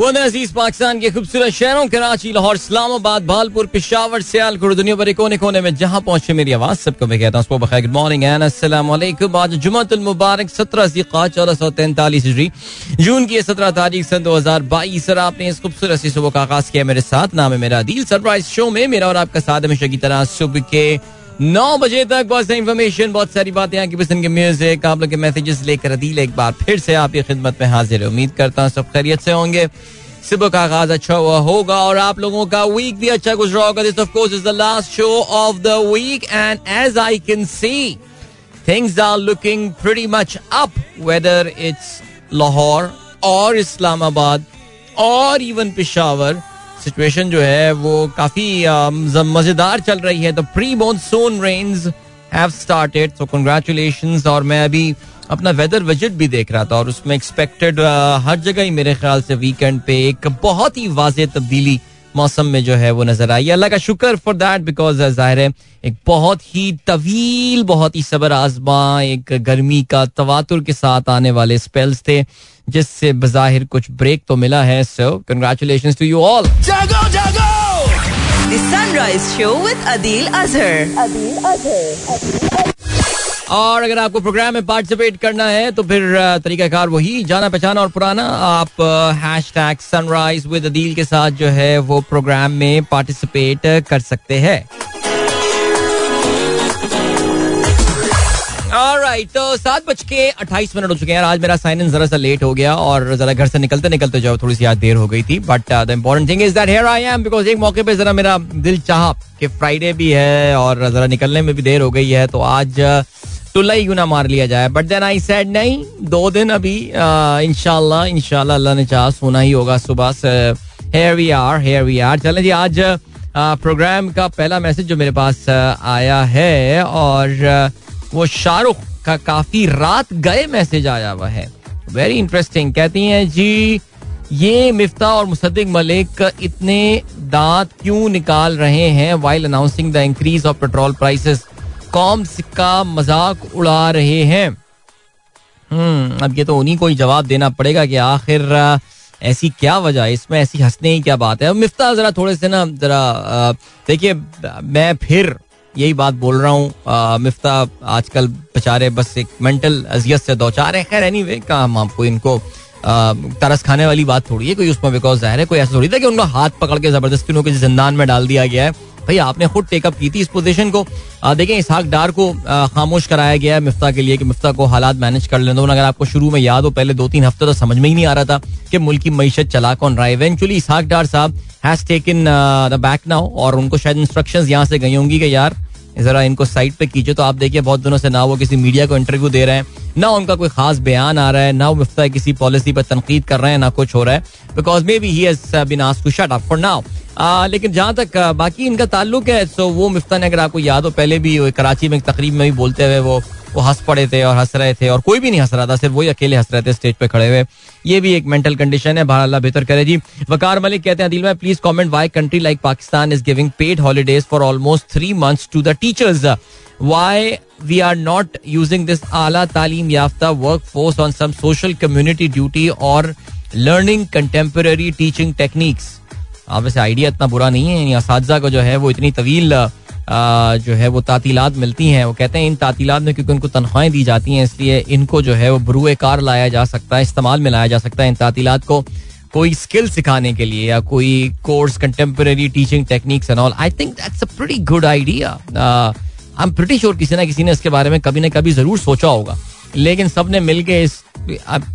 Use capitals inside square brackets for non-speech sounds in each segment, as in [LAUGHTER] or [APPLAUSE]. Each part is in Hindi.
वो अज़ीज़ पाकिस्तान के खूबसूरत शहरों, कराची, लाहौर, इस्लामाबाद, भालपुर, पिशावर, सियालकोट, दुनिया भर कोने कोने में जहाँ पहुँचे मेरी आवाज़, सबको मैं कहता हूँ गुड मॉर्निंग अस्सलाम वालेकुम आज जुमातुल मुबारक, सत्रह जिका चौदह सौ तैंतालीस हिजरी। जून की सत्रह तारीख सन दो हज़ार बाईस सर आपने इस खूबसूरत सी सुबह का आगाज़ किया मेरे साथ। नाम है मेरा दिल सरप्राइज़ शो में मेरा और आपका साथ हमेशा की तरह सुबह के नौ बजे तक बहुत सारी इन्फॉर्मेशन बहुत सारी बातें यहाँ की पसंद के म्यूज़िक आप लोग के मैसेजेस लेकर अदील एक बार फिर से आपकी खिदमत में हाजिर है। उम्मीद करता हूँ सब खैरियत से होंगे। सुबह का आगाज़ अच्छा हुआ होगा और आप लोगों का वीक भी अच्छा गुजरा होगा। This of course is the last show of the weekend as I can see things are looking pretty much up whether it's Lahore और इस्लामाबाद और इवन पिशावर सिचुएशन जो है, वो काफ़ी मज़ेदार चल रही है। The pre monsoon rains have started so congratulation और मैं अभी अपना वेदर विज़िट भी देख रहा था और उसमें एक्सपेक्टेड हर जगह ही मेरे ख्याल से वीकेंड पे एक बहुत ही वाज तब्दीली मौसम में जो है वो नज़र आई। अल्लाह का शुक्र फॉर दैट बिकॉज़ ज़ाहिर है एक बहुत ही तवील बहुत ही सबर आजमा एक गर्मी का तवातुर के साथ आने वाले स्पेल्स थे जिससे बजाहिर कुछ ब्रेक तो मिला है। So congratulation to you all Jago Jago! Sunrise show with Adeel Azhar Adeel Azhar और अगर आपको प्रोग्राम में पार्टिसिपेट करना है तो फिर तरीकाकार वही जाना पहचाना और पुराना, आप hashtag sunrise with Adeel के साथ जो है, वो प्रोग्राम में पार्टिसिपेट कर सकते हैं। राइट तो सात बज के अट्ठाईस मिनट हो चुके हैं आज मेरा साइन इन जरा सा लेट हो गया और जरा घर से निकलते निकलते जो थोड़ी सी आज देर हो गई थी। But the important thing is that here I am because एक मौके पे जरा मेरा दिल चाह कि फ्राइडे भी है और जरा निकलने में भी देर हो गई है तो आज टुल्ला ही गुना मार लिया जाए। बट देन आई सेड नहीं, दो दिन अभी इनशाला इनशाला अल्लाह ने चाह सोना ही होगा सुबह से। Here we are here we are चलें जी, आज प्रोग्राम का पहला मैसेज जो मेरे पास आया है, और वो शाहरुख का काफ़ी रात गए मैसेज आया हुआ है। वेरी इंटरेस्टिंग कहती हैं, जी, ये मिफ्ता और मुसद्दिक मलिक इतने दांत क्यों निकाल रहे हैं while announcing the increase of petrol prices कौम का मज़ाक उड़ा रहे हैं। हम्म अब ये तो उन्हीं को ही जवाब देना पड़ेगा कि आखिर ऐसी क्या वजह है? इसमें ऐसी हंसने की क्या बात है? मिफ्ता जरा थोड़े से ना, जरा देखिए, मैं फिर यही बात बोल रहा हूँ। मिफ्ता, आजकल बेचारे बस एक मेंटल अजियत से दो चार है। खैर एनी वे का हम आपको इनको तरस खाने वाली बात थोड़ी है, कोई उसमें बिकॉज़ ज़ाहिर है, कोई ऐसा थोड़ी था कि उनका हाथ पकड़ के ज़बरदस्ती उनको जिंदान में डाल दिया गया है। भाई, आपने खुद टेकअप की थी इस पोजीशन को। देखें, इसहाक डार को खामोश कराया गया है मिफ्ता के लिए कि मिफ्ता को हालात मैनेज कर लेना अगर आपको शुरू में याद हो, पहले दो तीन हफ़्ते तो समझ में ही नहीं आ रहा था कि मुल्क की मीशत चला कौन रहा है। इवेंचुअली इसहाक डार साहब has taken the back now और उनको शायद इंस्ट्रक्शन यहाँ से गई होंगी कि यार जरा इनको साइड पे कीजिए तो आप देखिए, बहुत दिनों से ना वो किसी मीडिया को इंटरव्यू दे रहे हैं, ना उनका कोई खास बयान आ रहा है, ना मुफ्ता किसी पॉलिसी पर तनकीद कर रहे हैं, ना कुछ हो रहा है because maybe he for now लेकिन जहाँ तक बाकी इनका ताल्लुक है सो वो मुफ्ता ने अगर आपको याद हो, पहले भी कराची में एक तकरीब में भी बोलते हुए वो वो हंस पड़े थे और हंस रहे थे और कोई भी नहीं हंस रहा था, सिर्फ़ वही अकेले हंस रहे थे स्टेज पे खड़े हुए। ये भी एक मेंटल कंडीशन है बाहर अल्लाह बेहतर करे। जी, वकार मलिक कहते हैं में please comment why country like Pakistan is giving paid holidays for almost three months to the teachers why we are not using this आला तालीम याफ्ता workforce on some social community duty और लर्निंग कंटेम्पररी टीचिंग टेक्निक्स वैसे आइडिया इतना बुरा नहीं है इस को जो है वो इतनी तवील जो है वो तातीलात मिलती हैं। वो कहते हैं इन तातीलात में क्योंकि उनको तनख्वाहें दी जाती हैं, इसलिए इनको जो है वो ब्रुए कार लाया जा सकता है, इस्तेमाल में लाया जा सकता है इन तातीलात को कोई स्किल सिखाने के लिए या कोई course contemporary teaching techniques and all I think that's a pretty good idea I am pretty sure किसी ना किसी ने इसके बारे में कभी ना कभी ज़रूर सोचा होगा। लेकिन सबने मिलकर इस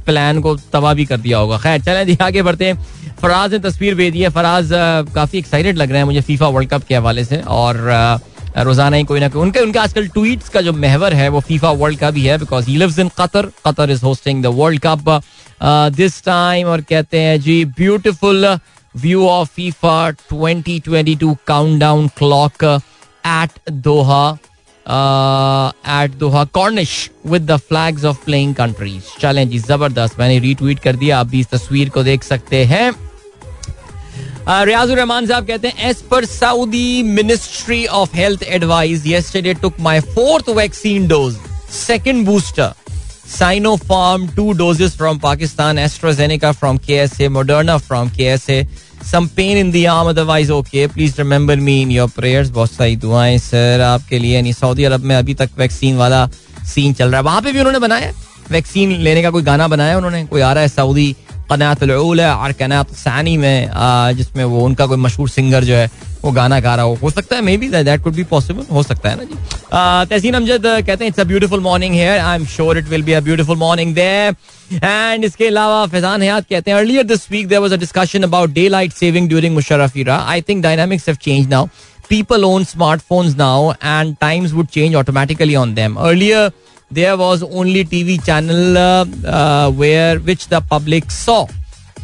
प्लान को तबाह भी कर दिया होगा। खैर, चलें जी, आगे बढ़ते हैं। फराज ने तस्वीर भेजी है। फराज काफ़ी एक्साइटेड लग रहे हैं मुझे फीफा वर्ल्ड कप के हवाले से। और रोज़ाना ही कोई ना कोई, उनके उनके आजकल ट्वीट्स का जो महवर है, वो फीफा वर्ल्ड कप ही है because he lives in Qatar Qatar is hosting the World Cup this time और कहते हैं, जी beautiful view of FIFA 2022 countdown clock at Doha at Doha corniche with the flags of playing countries चलें जी, ज़बरदस्त। मैंने रीट्वीट कर दिया। आप भी इस तस्वीर को देख सकते हैं। रियाजुर रहमान साहब कहते हैं एज पर Saudi ministry of health advice yesterday took my fourth vaccine dose second booster Sinopharm two doses from Pakistan AstraZeneca from K S A Moderna from K S A some pain in the arm otherwise okay please remember me in your prayers बहुत सारी दुआएँ सर आपके लिए। यानी सऊदी अरब में अभी तक वैक्सीन वाला सीन चल रहा है। वहाँ पे भी उन्होंने बनाया। वैक्सीन लेने का कोई गाना बनाया उन्होंने? कोई आ रहा है सऊदी कनातुल और कनात सानी में जिसमें वो उनका कोई मशहूर सिंगर जो है, वो गाना गा रहा हो। हो सकता है maybe that could be possible हो सकता है ना जी। तहसीन अमजद कहते हैं it's a beautiful morning here I am sure it will be a beautiful morning there and इसके अलावा फैजान हयात कहते हैं earlier this week there was a discussion about daylight saving during Musharraf era I think dynamics have change now people own smartphones now and times would change automatically on them. Earlier there was only tv channel uh, uh, where which the public saw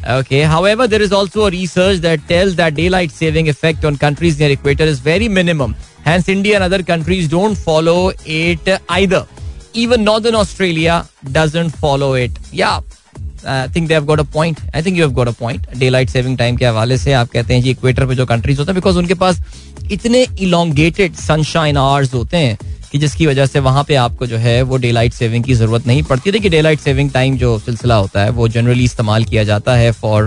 Okay. However, there is also a research that tells that daylight saving effect on countries near equator is very minimum. Hence, India and other countries don't follow it either. Even Northern Australia doesn't follow it. Yeah. I think they have got a point I think you have got a point day light saving time के हवाले से आप कहते हैं जी इक्वेटर पे जो कंट्रीज़ होते हैं बिकॉज़ उनके पास इतने इलोंगेटेड सनशाइन आवर्स होते हैं कि जिसकी वजह से वहाँ पे आपको जो है वो डे लाइट सेविंग की ज़रूरत नहीं पड़ती। देखिए डे लाइट सेविंग टाइम जो सिलसिला होता है वो जनरली इस्तेमाल किया जाता है फॉर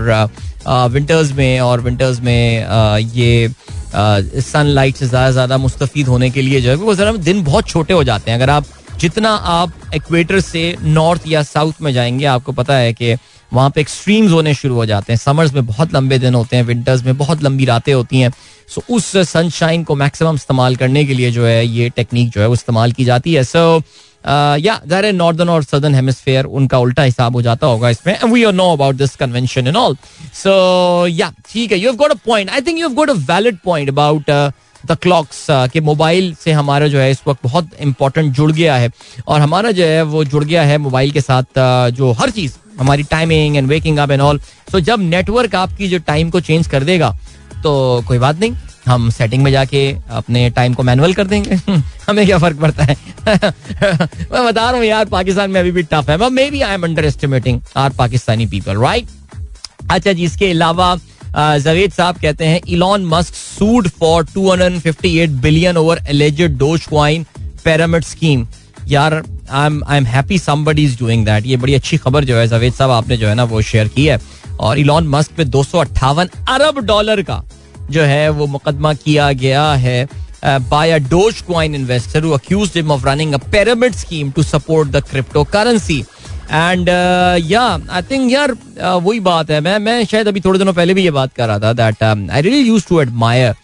विंटर्स uh, में और विंटर्स में uh, ये सन लाइट से ज़्यादा ज़्यादा मुस्तफ़ होने के लिए जो है वो ज़रा दिन बहुत छोटे हो जाते हैं। अगर आप जितना आप इक्वेटर से नॉर्थ या साउथ में जाएँगे आपको पता है कि वहाँ पे एक्सट्रीम्स होने शुरू हो जाते हैं। समर्स में बहुत लंबे दिन होते हैं विंटर्स में बहुत लंबी रातें होती हैं। सो उस सनशाइन को मैक्सिमम इस्तेमाल करने के लिए जो है, ये टेक्निक जो है, वो इस्तेमाल की जाती है। सो या ज़ाहिर नॉर्दर्न और सदर्न हेमिसफेयर उनका उल्टा हिसाब हो जाता होगा इसमें we are know about this convention in all so या ठीक है you have got a point I think you have got a valid point about the clocks के मोबाइल से हमारा जो है, इस वक्त बहुत इंपॉर्टेंट जुड़ गया है। और हमारा जो है, वो जुड़ गया है मोबाइल के साथ जो हर चीज़, हमारी timing and waking up and all so जब नेटवर्क आपकी जो टाइम को चेंज कर देगा तो कोई बात नहीं, हम सेटिंग में जाके अपने टाइम को मैनुअल कर देंगे। [LAUGHS] हमें क्या फ़र्क पड़ता है? [LAUGHS] मैं बता रहा हूँ यार, पाकिस्तान में अभी भी टफ है। Maybe I am underestimating our Pakistani people right अच्छा जी, इसके अलावा जवेद साहब कहते हैं Elon Musk sued for 258 billion over alleged dogecoin pyramid scheme यार I am I am happy somebody is doing that ये बड़ी अच्छी खबर जो है, जवेद साहब आपने जो है ना, वो शेयर की है। और इलॉन मस्क पे दो सौ अट्ठावन अरब डॉलर का जो है, वो मुकदमा किया गया है by a Dogecoin investor who accused him of running a pyramid scheme to support the cryptocurrency. And yeah I think यार वही बात है मैं मैं शायद अभी थोड़े दिनों पहले भी ये बात कर रहा था that I really use to admire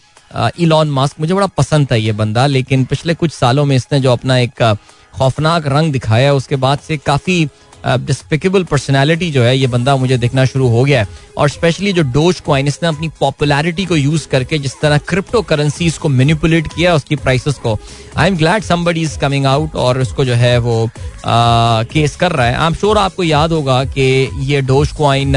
Elon Musk मुझे बड़ा पसंद था ये बंदा, लेकिन पिछले कुछ सालों में इसने जो अपना एक खौफनाक रंग दिखाया, उसके बाद से काफ़ी डिस्पिकेबल पर्सनैलिटी जो है, ये बंदा मुझे देखना शुरू हो गया है। और स्पेशली जो डोज क्वाइन इसने अपनी पॉपुलैरिटी को यूज़ करके जिस तरह क्रिप्टो करेंसीज को मैनिपुलेट किया उसकी प्राइसेस को। I am glad somebody is coming out और उसको जो है वो केस कर रहा है। आई एम श्योर आपको याद होगा कि ये डोज क्वाइन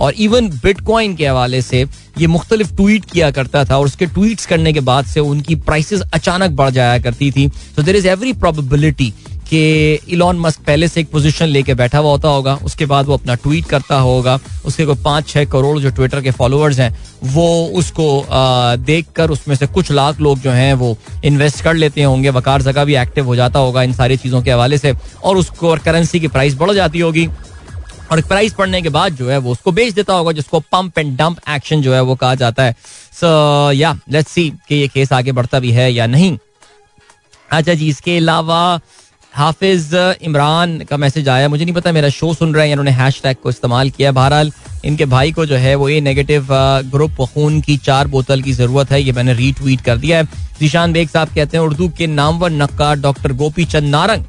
और इवन बिटकॉइन के हवाले से ये मुख्तलिफ़ ट्वीट किया करता था और उसके ट्वीट्स करने के बाद से उनकी प्राइसेस अचानक बढ़ जाया करती थी। तो देर इज़ एवरी प्रोबेबिलिटी कि इलॉन मस्क पहले से एक पोजीशन लेके बैठा हुआ होता होगा, उसके बाद वो अपना ट्वीट करता होगा, उसके कोई पाँच छह करोड़ जो ट्विटर के फॉलोअर्स हैं, वो उसको देख कर उसमें से कुछ लाख लोग जो हैं वो इन्वेस्ट कर लेते होंगे, वकार जगह भी एक्टिव हो जाता होगा इन सारी चीज़ों के हवाले से, और उसको, और करेंसी की प्राइस बढ़ जाती होगी। और प्राइस पढ़ने के बाद जो है वो उसको बेच देता होगा, जिसको पंप एंड डंप एक्शन जो है वो कहा जाता है। सो या लेट्स सी कि ये केस आगे बढ़ता भी है या नहीं। अच्छा जी, इसके अलावा हाफिज इमरान का मैसेज आया, मुझे नहीं पता मेरा शो सुन रहे हैं इन्होंने हैश टैग को इस्तेमाल किया बहरहाल, इनके भाई को जो है वो ए नेगेटिव ग्रुप खून की चार बोतल की ज़रूरत है, ये मैंने रीट्वीट कर दिया है। जीशान बेग साहब कहते हैं, उर्दू के नामवर नक्का डॉक्टर गोपी चंद नारंग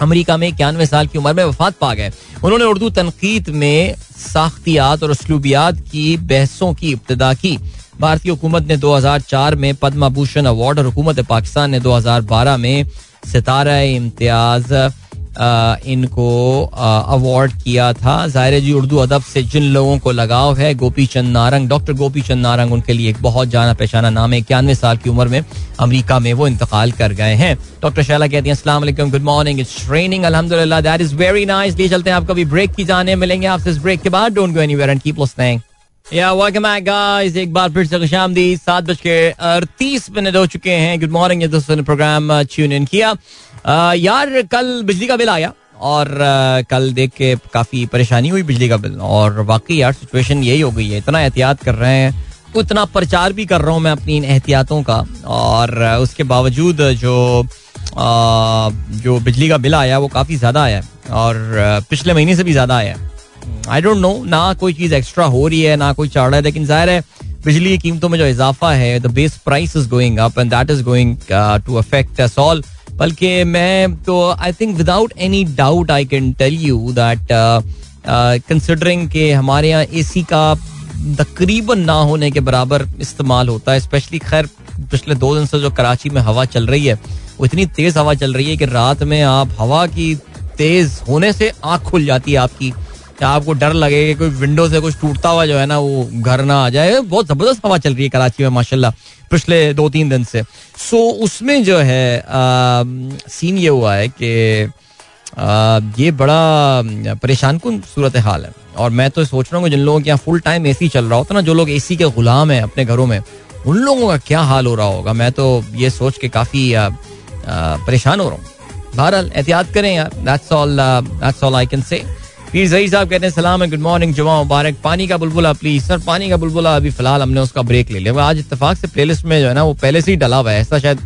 अमरीका में इक्यानवे साल की उम्र में वफात पा गए। उन्होंने उर्दू तनकीद में साख्तियात और असलूबियात की बहसों की इब्तदा की। भारतीय हुकूमत ने 2004 में पद्मा भूषण अवार्ड और हुकूमत पाकिस्तान ने 2012 में सितारा इम्तियाज़ इनको अवार्ड किया था। ज़ाहिर जी, उर्दू अदब से जिन लोगों को लगाव है गोपी चंद नारंग, डॉक्टर गोपी चंद नारंग, उनके लिए एक बहुत जाना पहचाना नाम है। इक्यानवे साल की उम्र में अमेरिका में वो इंतकाल कर गए हैं। डॉक्टर शैला कहती हैं वालेकुम गुड मॉर्निंग इट्स ट्रेनिंग अल्हम्दुलिल्लाह दैट इज़ वेरी नाइस चलते हैं आप कभी ब्रेक की जाने मिलेंगे आपसे इस ब्रेक के बाद। Don't go anywhere and keep listening yeah welcome back guys एक बार फिर से खुशामदी सात बज के अड़तीस मिनट हो चुके हैं। गुड मॉर्निंग दोस्तों ने प्रोग्राम ट्यून इन किया। यार, कल बिजली का बिल आया और कल देख के काफ़ी परेशानी हुई बिजली का बिल और वाकई यार सिचुएशन यही हो गई है। इतना एहतियात कर रहे हैं, उतना प्रचार भी कर रहा हूँ मैं अपनी इन एहतियातों का और उसके बावजूद जो जो बिजली का बिल आया वो काफ़ी ज़्यादा आया और पिछले महीने से भी ज़्यादा आया आई डोंट नो ना कोई चीज़ एक्स्ट्रा हो रही है, ना कोई चढ़ रहा है, लेकिन ज़ाहिर है, बिजली की कीमतों में जो इजाफा है the base price is going up and that is going to affect us all बल्कि मैं तो I think without any doubt I can tell you that considering के हमारे यहाँ ए सी का तकरीबन ना होने के बराबर इस्तेमाल होता है स्पेशली खैर, पिछले दो दिन से जो कराची में हवा चल रही है, वो इतनी तेज हवा चल रही है कि रात में आप हवा की तेज होने से आँख खुल जाती है आपकी। आपको डर लगे कि कोई विंडो से कुछ टूटता हुआ जो है ना वो घर ना आ जाए? बहुत ज़बरदस्त हवा चल रही है कराची में माशाल्लाह पिछले दो तीन दिन से। सो so, उसमें जो है आ, सीन ये हुआ है कि ये बड़ा परेशान कन सूरत हाल है। और मैं तो सोच रहा हूँ जिन लोगों के यहाँ फुल टाइम एसी चल रहा होता ना जो लोग एसी के गुलाम है अपने घरों में उन लोगों का क्या हाल हो रहा होगा? मैं तो ये सोच के काफ़ी परेशान हो रहा हूँ। बहरहाल एहतियात करें यार। That's all that's all I can say Pir Zaheer साहब कहते हैं, सलाम है गुड मॉर्निंग जुमा मुबारक। पानी का बुलबुला प्लीज़ सर पानी का बुलबुला अभी फ़िलहाल हमने उसका ब्रेक ले लिया। आज इतफाक से प्लेलिस्ट में जो है ना, वो पहले से ही डला हुआ है। ऐसा शायद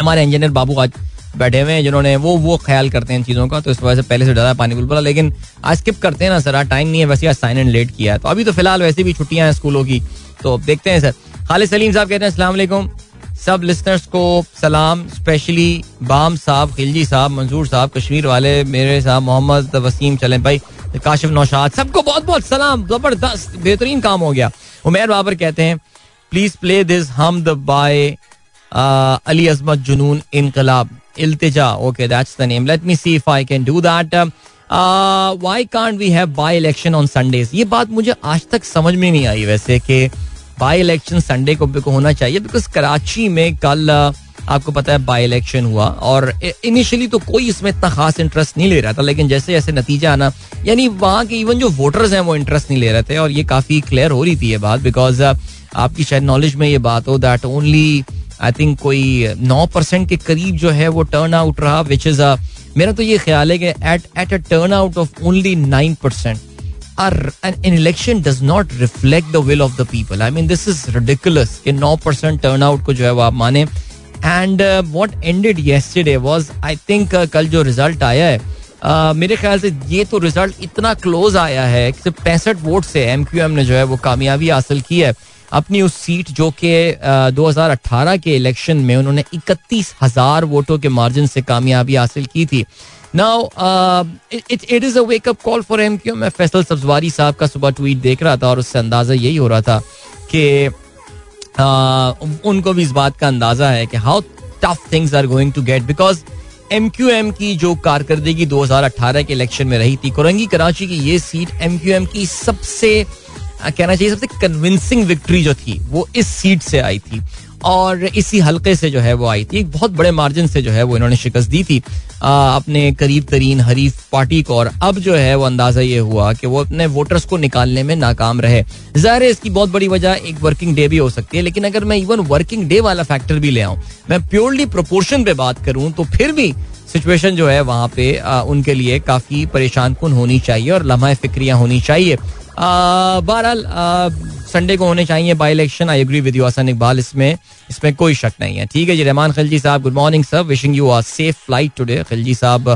हमारे इंजीनियर बाबू आज बैठे हुए हैं, जिन्होंने वो वो ख्याल करते हैं चीज़ों का तो इस वजह से पहले से है पानी बुलबुला। लेकिन आज स्किप करते हैं ना सर आज टाइम नहीं है, वैसे आज साइन एंड लेट किया है। तो अभी तो फ़िलहाल वैसे भी छुट्टियाँ हैं स्कूलों की। तो देखते हैं सर खालिद सलीम साहब कहते हैं असला सब लिसनर्स को सलाम स्पेशली बाम साहब, खिलजी साहब, मंजूर साहब, कश्मीर वाले, मेरे साहब, मोहम्मद वसीम, चले भाई, काशिफ नौशाद, सबको बहुत बहुत सलाम, ज़बरदस्त, बेहतरीन काम हो गया। उमेर बाबर कहते हैं प्लीज़ प्ले दिस हम the by Ali Azmat Junoon Inqilab, Iltija. Okay that's the name let me see if I can do that why can't we have by election on Sundays ये बात मुझे आज तक समझ में नहीं आई वैसे कि बाई इलेक्शन संडे को होना चाहिए बिकॉज़ कराची में कल आपको पता है बाई इलेक्शन हुआ और इनिशियली तो कोई इसमें इतना खास इंटरेस्ट नहीं ले रहा था, लेकिन जैसे जैसे नतीजा आना, यानी वहाँ के इवन जो वोटर्स हैं वो इंटरेस्ट नहीं ले रहे थे और ये काफ़ी क्लियर हो रही थी ये बात बिकॉज़ आपकी शायद नॉलेज में ये बात हो दैट ओनली आई थिंक कोई नौ परसेंट के करीब जो है वो टर्न आउट रहा विच इज़ मेरा तो ये ख्याल है कि at at a turnout of only nine percent an election does not reflect the will of the people. I mean, this is ridiculous. कि 9% turnout को जो है वो आप माने and what ended yesterday was I think कल जो रिज़ल्ट आया है uh, मेरे ख्याल से ये तो रिज़ल्ट इतना क्लोज आया है कि सिर्फ़ पैंसठ वोट से एम क्यू एम ने जो है वो कामयाबी हासिल की है अपनी उस सीट जो कि दो हज़ार अट्ठारह के इलेक्शन में उन्होंने इकतीस हज़ार वोटों के मार्जिन से कामयाबी हासिल की थी now it it is a wake up call for M Q M Faisal Sabzwari साहब का सुबह ट्वीट देख रहा था और उससे अंदाज़ा यही हो रहा था कि उनको भी इस बात का अंदाज़ा है कि how tough things are going to get because M Q M की जो कारकर्दगी 2018 के इलेक्शन में रही थी, कोरंगी कराची की ये सीट एम क्यू एम की सबसे कहना चाहिए, सबसे कन्विंसिंग विक्ट्री जो थी, वो इस सीट से आई थी। और इसी हल्के से जो है वो आई थी। एक बहुत बड़े मार्जिन से जो है वो इन्होंने शिकस्त दी थी। आ, अपने करीब तरीन हरीफ पार्टी को। और अब जो है वो अंदाज़ा ये हुआ कि वो अपने वोटर्स को निकालने में नाकाम रहे। ज़ाहिर है इसकी बहुत बड़ी वजह एक वर्किंग डे भी हो सकती है लेकिन अगर मैं इवन वर्किंग डे वाला फैक्टर भी ले आऊँ मैं प्योरली प्रोपोर्शन पे बात करूँ तो फिर भी सिचुएशन जो है वहाँ पे आ, उनके लिए काफ़ी परेशान कन होनी चाहिए और लम्हा फिक्रियाँ होनी चाहिए। बहरहाल संडे को होने चाहिए by election I agree with you Hasan Iqbal इसमें इसमें कोई शक नहीं है ठीक है जी रहमान खिलजी साहब good morning sir wishing you are safe flight today Khilji साहब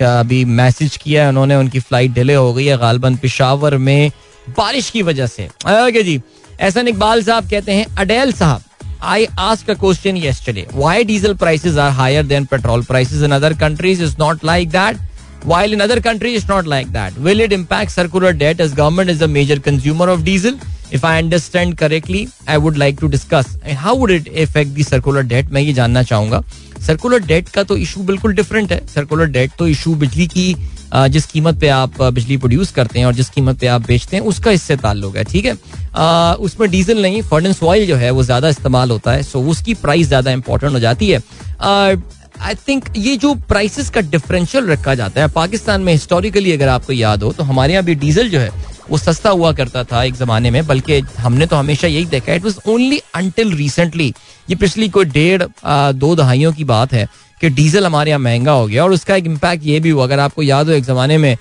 अभी मैसेज किया है उन्होंने उनकी फ़्लाइट डिले हो गई है गालबन पिशावर में बारिश की वजह से ओके जी एहसन इकबाल साहब कहते हैं अडेल साहब I asked a question yesterday. Why diesel prices are higher than petrol prices in other countries? Is not like that. While in other countries, it's not like that. Will it impact circular debt as government is a major consumer of diesel? If I understand correctly I would like to discuss how would it affect the circular debt. मैं ये जानना चाहूँगा। सर्कुलर डेट का तो इशू बिल्कुल डिफरेंट है। सर्कुलर डेट तो इशू बिजली की जिस कीमत पे आप बिजली प्रोड्यूस करते हैं और जिस कीमत पे आप बेचते हैं, उसका इससे ताल्लुक है, ठीक है? उसमें डीजल नहीं फर्नेंस ऑयल जो है, वो ज़्यादा इस्तेमाल होता है सो उसकी प्राइस ज़्यादा इंपॉर्टेंट हो जाती है। आई थिंक ये जो प्राइसेस का डिफरेंशियल रखा जाता है, पाकिस्तान में हिस्टोरिकली अगर आपको याद हो तो हमारे यहाँ भी डीजल जो है वो सस्ता हुआ करता था एक जमाने में बल्कि हमने तो हमेशा यही देखा it was only until recently ये पिछली कोई डेढ़ दो दहाइयों की बात है कि डीजल हमारे यहाँ महँगा हो गया। और उसका एक इम्पैक्ट ये भी हुआ अगर आपको याद हो एक जमाने में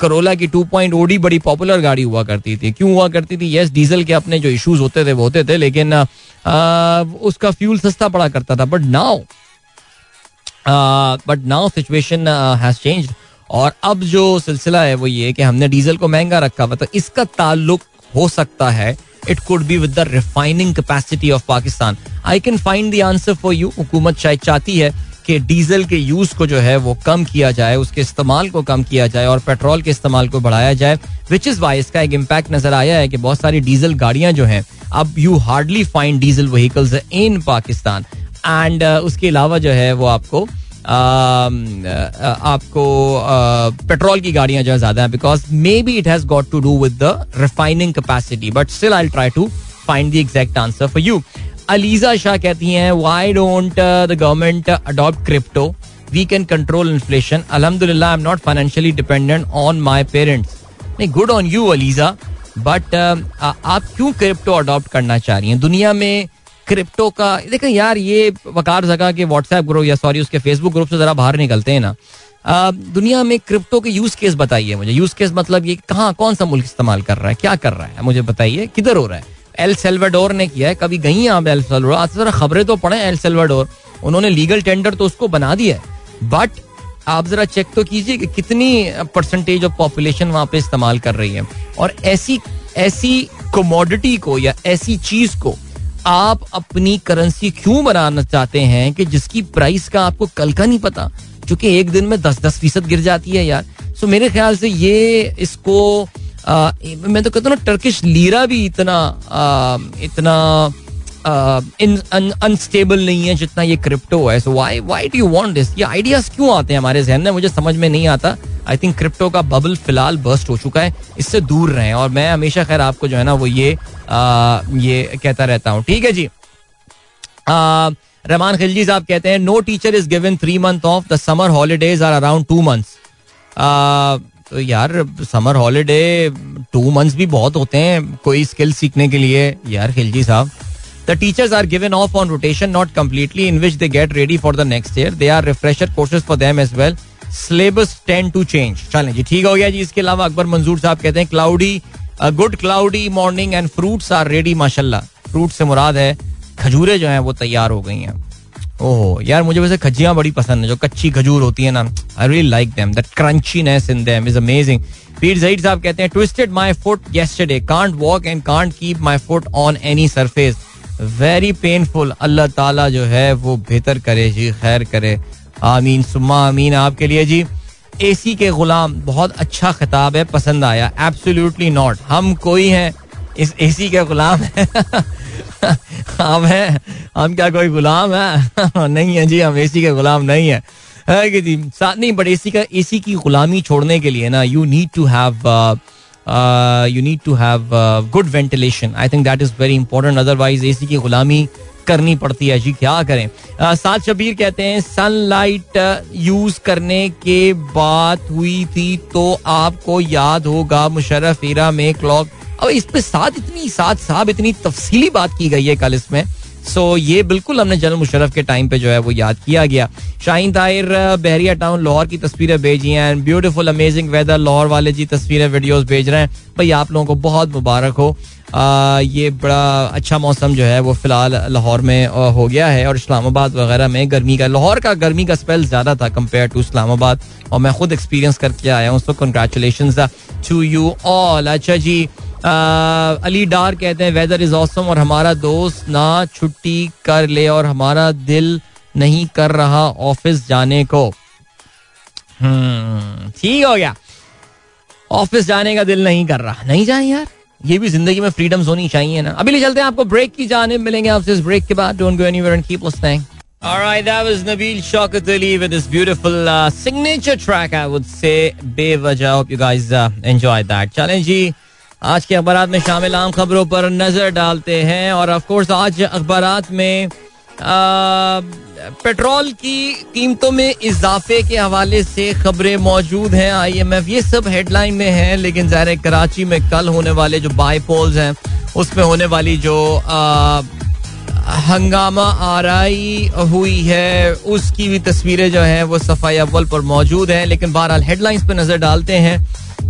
करोला की two point O D popular गाड़ी हुआ करती थी। क्यों हुआ करती थी? यस डीजल के अपने जो इश्यूज़ होते थे वो होते थे लेकिन आ, उसका फ्यूल सस्ता पड़ा करता था। But now but now situation has change और अब जो सिलसिला है वो ये कि हमने डीजल को महँगा रखा हुआ तो इसका ताल्लुक हो सकता है। It could be with the refining capacity of Pakistan I can find the answer for you हुकूमत शायद चाहती है कि डीजल के यूज़ को जो है वो कम किया जाए, उसके इस्तेमाल को कम किया जाए और पेट्रोल के इस्तेमाल को बढ़ाया जाए विच इज़ वाई इसका एक इम्पैक्ट नज़र आया है कि बहुत सारी डीजल गाड़ियाँ जो हैं, अब you hardly find diesel vehicles in Pakistan and उसके अलावा जो है वो आपको आपको पेट्रोल की गाड़ियाँ जो है ज़्यादा हैं because maybe it has got to do with the refining capacity but still I try to find the exact answer for you Aliza Shah कहती हैं why don't the government adopt crypto we can control inflation अलहमदुल्ला I am not financially dependent on my parents नहीं good on you Aliza but आप क्यों क्रिप्टो अडॉप्ट करना चाह रही हैं? दुनिया में क्रिप्टो का, देखें यार, ये वकार जगह के व्हाट्सएप ग्रुप या सॉरी उसके फेसबुक ग्रुप से जरा बाहर निकलते हैं ना। दुनिया में क्रिप्टो के यूज़ केस बताइए मुझे। यूज़ केस मतलब ये कहाँ, कौन सा मुल्क इस्तेमाल कर रहा है? क्या कर रहा है? मुझे बताइए, किधर हो रहा है? एल सेल्वाडोर ने किया है, कभी गई आप एल सेल्वाडोर आज जरा खबरें तो पढ़े एल सेल्वाडोर उन्होंने लीगल टेंडर तो उसको बना दिया है। बट आप जरा चेक तो कीजिए कि कितनी परसेंटेज ऑफ़ पॉपुलेशन वहाँ पे इस्तेमाल कर रही है। और ऐसी ऐसी कमोडिटी को या ऐसी चीज़ को आप अपनी करेंसी क्यों बनाना चाहते हैं कि जिसकी प्राइस का आपको कल का नहीं पता? क्योंकि एक दिन में दस दस फ़ीसद गिर जाती है यार। सो मेरे ख्याल से ये इसको आ, मैं तो कहता हूँ ना टर्किश लीरा भी इतना आ, इतना अनस्टेबल नहीं है जितना ये क्रिप्टो है. So why why do you want this ये आइडियाज़ क्यों आते हैं हमारे जहन में? मुझे समझ में नहीं आता. आई थिंक क्रिप्टो का बबल फ़िलहाल बर्स्ट हो चुका है. इससे दूर रहें और मैं हमेशा खैर आपको जो है ना वो ये आ, ये कहता रहता हूँ. ठीक है जी? रहमान खिलजी साहब कहते हैं no teacher is given three month of the summer holidays are around two months तो यार समर हॉलीडे टू मंथ्स भी बहुत होते हैं कोई स्किल सीखने के लिए. यार खिलजी साहब the teachers are given off on rotation not completely in which they get ready for the next year they are refresher courses for them as well syllabus tends to change चलें जी, ठीक हो गया जी इसके अलावा अकबर मंजूर साहब कहते हैं cloudy good cloudy morning and fruits are ready माशाल्लाह. फ्रूट से मुराद है, खजूरें जो हैं वो तैयार हो गई हैं। ओहो, यार मुझे वैसे खजियाँ बड़ी पसंद है, जो कच्ची खजूर होती है ना I really like them that crunchiness in them is amazing Pir Zaheer साहब कहते हैं twisted my foot yesterday can't walk and can't keep my foot on any surface very painful Allah ताला जो है वो बेहतर करे, जी खैर करे। आमीन। सुम्मा आमीन आपके लिए जी। एसी के गुलाम, बहुत अच्छा खिताब है, पसंद आया। एब्सोल्युटली नॉट हम कोई हैं, इस एसी के गुलाम है। [LAUGHS] हम हैं, हम क्या कोई गुलाम है? [LAUGHS] नहीं है जी, हम एसी के गुलाम नहीं है। है कि जी? साथ नहीं बट एसी का, एसी की गुलामी छोड़ने के लिए ना you need to have you need to have good ventilation I think that is very important otherwise AC की गुलामी करनी पड़ती है। जी क्या करें? साथ शबीर कहते हैं सनलाइट यूज़ करने के बात हुई थी तो आपको याद होगा मुशरफ एरा में क्लॉक अब इस पे साथ इतनी साथ साहब इतनी तफसीली बात की गई है कल इसमें। सो ये बिल्कुल हमने जनरल मुशरफ के टाइम पे जो है वो याद किया गया। शाहीन ताहिर बहरिया टाउन लाहौर की तस्वीरें भेजी हैं। ब्यूटीफुल अमेजिंग वेदर लाहौर वाले जी तस्वीरें वीडियोस भेज रहे हैं। भाई आप लोगों को बहुत मुबारक हो। आ, ये बड़ा अच्छा मौसम जो है वो फ़िलहाल लाहौर में हो गया है। और इस्लामाबाद वगैरह में गर्मी का लाहौर का गर्मी का स्पेल ज़्यादा था कंपेयर टू इस्लामाबाद। और मैं खुद एक्सपीरियंस करके आया हूँ so congratulation to you all अच्छा जी अली डार कहते हैं वेदर इज़ ऑसम और हमारा दोस्त ना छुट्टी कर ले और हमारा दिल नहीं कर रहा ऑफ़िस जाने को हम्म, ठीक हो गया ऑफ़िस जाने का दिल नहीं कर रहा नहीं जाए यार ये भी ज़िंदगी में फ्रीडम्स होनी चाहिए ना अभी ले चलते हैं आपको ब्रेक की जाने मिलेंगे आपसे इस ब्रेक के बाद don't go anywhere and keep listening Alright, that was Nabil Shaukat Ali with this beautiful uh, signature track, I would say. बेवजह. Hope you guys uh, enjoyed that. जी आज के अखबार में शामिल आम खबरों पर नज़र डालते हैं और ऑफ़ कोर्स आज अखबार में पेट्रोल की कीमतों में इजाफे के हवाले से खबरें मौजूद हैं। आईएमएफ ये सब हेडलाइन में हैं, लेकिन ज़ाहिर है कराची में कल होने वाले जो बाईपोल्स हैं उसमें होने वाली जो हंगामा आरई हुई है, उसकी भी तस्वीरें जो हैं, वो सफ़ाई अव्वल पर मौजूद हैं। लेकिन बहरहाल हेडलाइंस पर नज़र डालते हैं।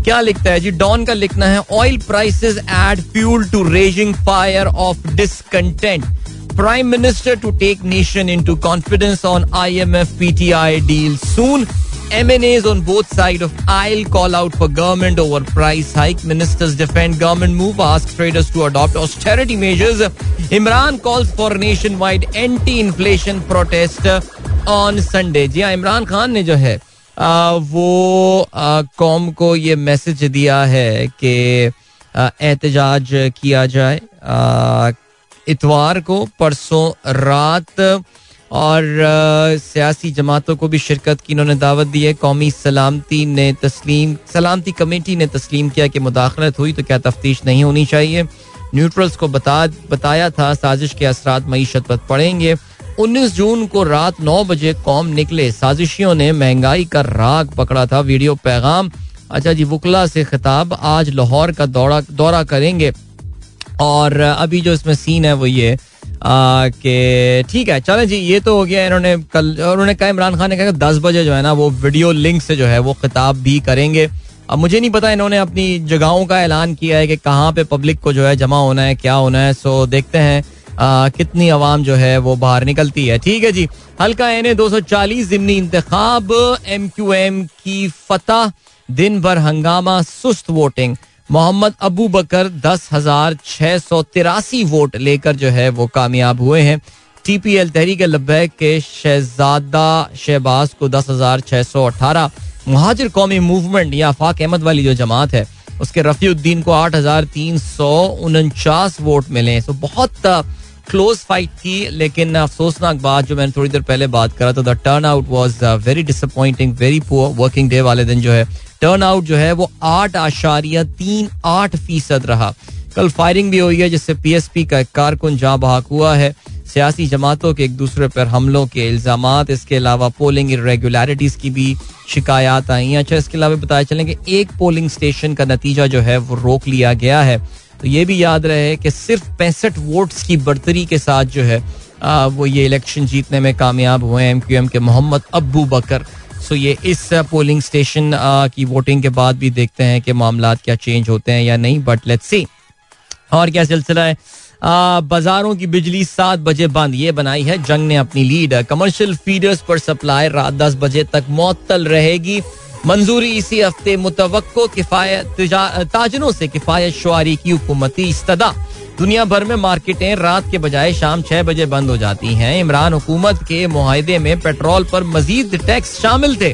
क्या लिखता है? जी, डॉन का लिखना है oil prices add fuel to raising fire of discontent prime minister to take nation in to confidence on I M F P T I deal soon M N As on both side of I call out for government over price hike ministers defend government move ask traders to adopt austerity measures Imran call for nation wide anti inflation protest on Sunday जी हाँ इमरान खान ने जो है आ, वो कौम को ये मैसेज दिया है कि एहतजाज किया जाए। इतवार को परसों रात और सियासी जमातों को भी शिरकत की इन्होंने दावत दी है। कौमी सलामती ने तस्लीम सलामती कमेटी ने तस्लीम किया कि मुदाखलत हुई तो क्या तफ्तीश नहीं होनी चाहिए। न्यूट्रल्स को बता बताया था साजिश के असरात मीशत पर पड़ेंगे। 19 जून को रात 9 बजे कौम निकले। साजिशियों ने महँगाई का राग पकड़ा था। वीडियो पैगाम अच्छा जी, वकला से खिताब, आज लाहौर का दौरा दौरा करेंगे। और अभी जो इसमें सीन है वो ये कि ठीक है, चले जी, ये तो हो गया इन्होंने कल उन्होंने कहा, इमरान खान ने कहा दस बजे जो है ना, वो वीडियो लिंक से जो है वो खिताब भी करेंगे। अब मुझे नहीं पता इन्होंने अपनी जगहों का ऐलान किया है कि कहाँ पे पब्लिक को जो है जमा होना है, क्या होना है। सो देखते हैं। कितनी आवाम जो है वो बाहर निकलती है। ठीक है जी। हल्का एन दो सौ चालीस, जिमनी इंतखाब एम क्यू एम की फतह, दिन भर हंगामा, सुस्त वोटिंग। मोहम्मद अबू बकर दस हज़ार छह सौ तिरासी वोट लेकर जो है वो कामयाब हुए हैं। T P L Tehreek Labbaik के शहजादा शहबाज को दस हज़ार छह सौ अठारह। महाजिर कौमी मूवमेंट, या फाक अहमद वाली जो जमात है, उसके रफीउद्दीन को आठ हज़ार तीन सौ उनचास वोट मिले सो बहुत क्लोज फाइट थी, लेकिन अफसोसनाक बात, जो मैंने थोड़ी देर पहले बात करा तो the turnout was very disappointing very poor working day वाले दिन जो है। टर्न आउट जो है, वो आठ आशारिया, तीन आठ फ़ीसद रहा। कल फायरिंग भी हुई है, जिससे पीएसपी का एक कारकुन जहाँ बहाक हुआ है। सियासी जमातों के एक दूसरे पर हमलों के इल्ज़ाम इसके अलावा पोलिंग इरेगुलरिटीज की भी शिकायत आई अच्छा इसके अलावा बताया चलें कि एक पोलिंग स्टेशन का नतीजा जो है, वो रोक लिया गया है। तो ये भी याद रहे कि सिर्फ़ पैंसठ वोट्स की बढ़तरी के साथ जो है आ, वो ये इलेक्शन जीतने में कामयाब हुए एम क्यू एम के मोहम्मद अब्बू बकर। सो ये इस पोलिंग स्टेशन की वोटिंग के बाद भी देखते हैं कि मामला क्या चेंज होते हैं या नहीं बट लेट्स सी और क्या सिलसिला है? बाजारों की बिजली सात बजे बंद ये बनाई है जंग ने अपनी लीड कमर्शियल फीडर्स पर सप्लाई रात दस बजे तक मअतल रहेगी। मंजूरी इसी हफ़्ते मुतव किफायत ताजनों से किफायत शुरी की हुकूमती इस्तदा। दुनिया भर में मार्केटें रात के बजाय शाम छह बजे बंद हो जाती हैं। इमरान हुकूमत के मुहिदे में पेट्रोल पर मजीद टैक्स शामिल थे।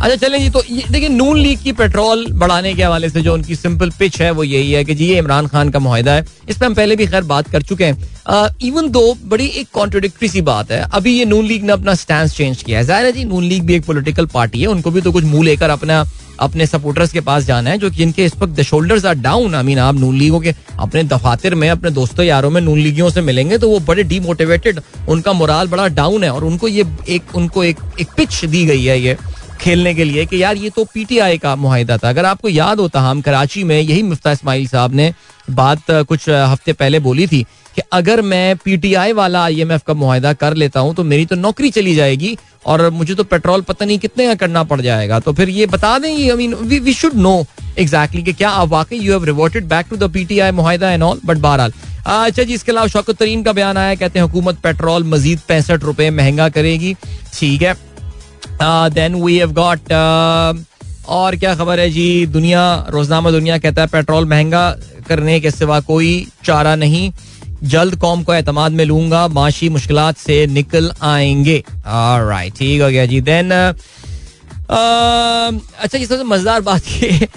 अच्छा चलें जी तो देखिए, नून लीग की पेट्रोल बढ़ाने के हवाले से जो उनकी सिंपल पिच है, वो यही है कि जी, ये इमरान खान का माहिदा है। इस पर हम पहले भी खैर बात कर चुके हैं। इवन दो बड़ी एक कॉन्ट्रोडिक्टरी सी बात है, अभी ये नून लीग ने अपना स्टैंड चेंज किया है। ज़ाहिर है जी, नून लीग भी एक पोलिटिकल पार्टी है, उनको भी तो कुछ मुँह लेकर अपना, अपने सपोर्टर्स के पास जाना है, जो कि इनके इस वक्त the shoulders are down I mean आप नून लीगों के अपने दफातर में, अपने दोस्तों यारों में नून लीगियों से मिलेंगे तो वो बड़े डीमोटिवेटेड उनका मोराल बड़ा डाउन है, और उनको ये एक, उनको एक एक पिच दी गई है ये। खेलने के लिए कि यार ये तो पीटीआई का मुहिदा था। अगर आपको याद होता हम कराची में यही मुफ्ता इसमाइल साहब ने बात कुछ हफ़्ते पहले बोली थी कि अगर मैं पीटीआई वाला आईएमएफ का मुहिदा कर लेता हूँ तो मेरी तो नौकरी चली जाएगी और मुझे तो पेट्रोल पता नहीं कितने का करना पड़ जाएगा। तो फिर ये बता दें I mean we should know exactly कि क्या आप वाकई you have reverted back to the PTI मुहिदा and all but बहरहाल अच्छा जी, इसके अलावा शौकत तरीन का बयान आया, कहते हैं, हुकूमत पेट्रोल मजीद पैंसठ रुपए महँगा करेगी। ठीक है। देन वी हैव गॉट और क्या खबर है जी? दुनिया, रोजनामा दुनिया कहता है, पेट्रोल महँगा करने के सिवा कोई चारा नहीं। जल्द कौम को एतमाद में लूँगा, माशी मुश्किल से निकल आएँगे। राइट ठीक हो गया जी। देन अच्छा ये सबसे मज़ेदार बात ये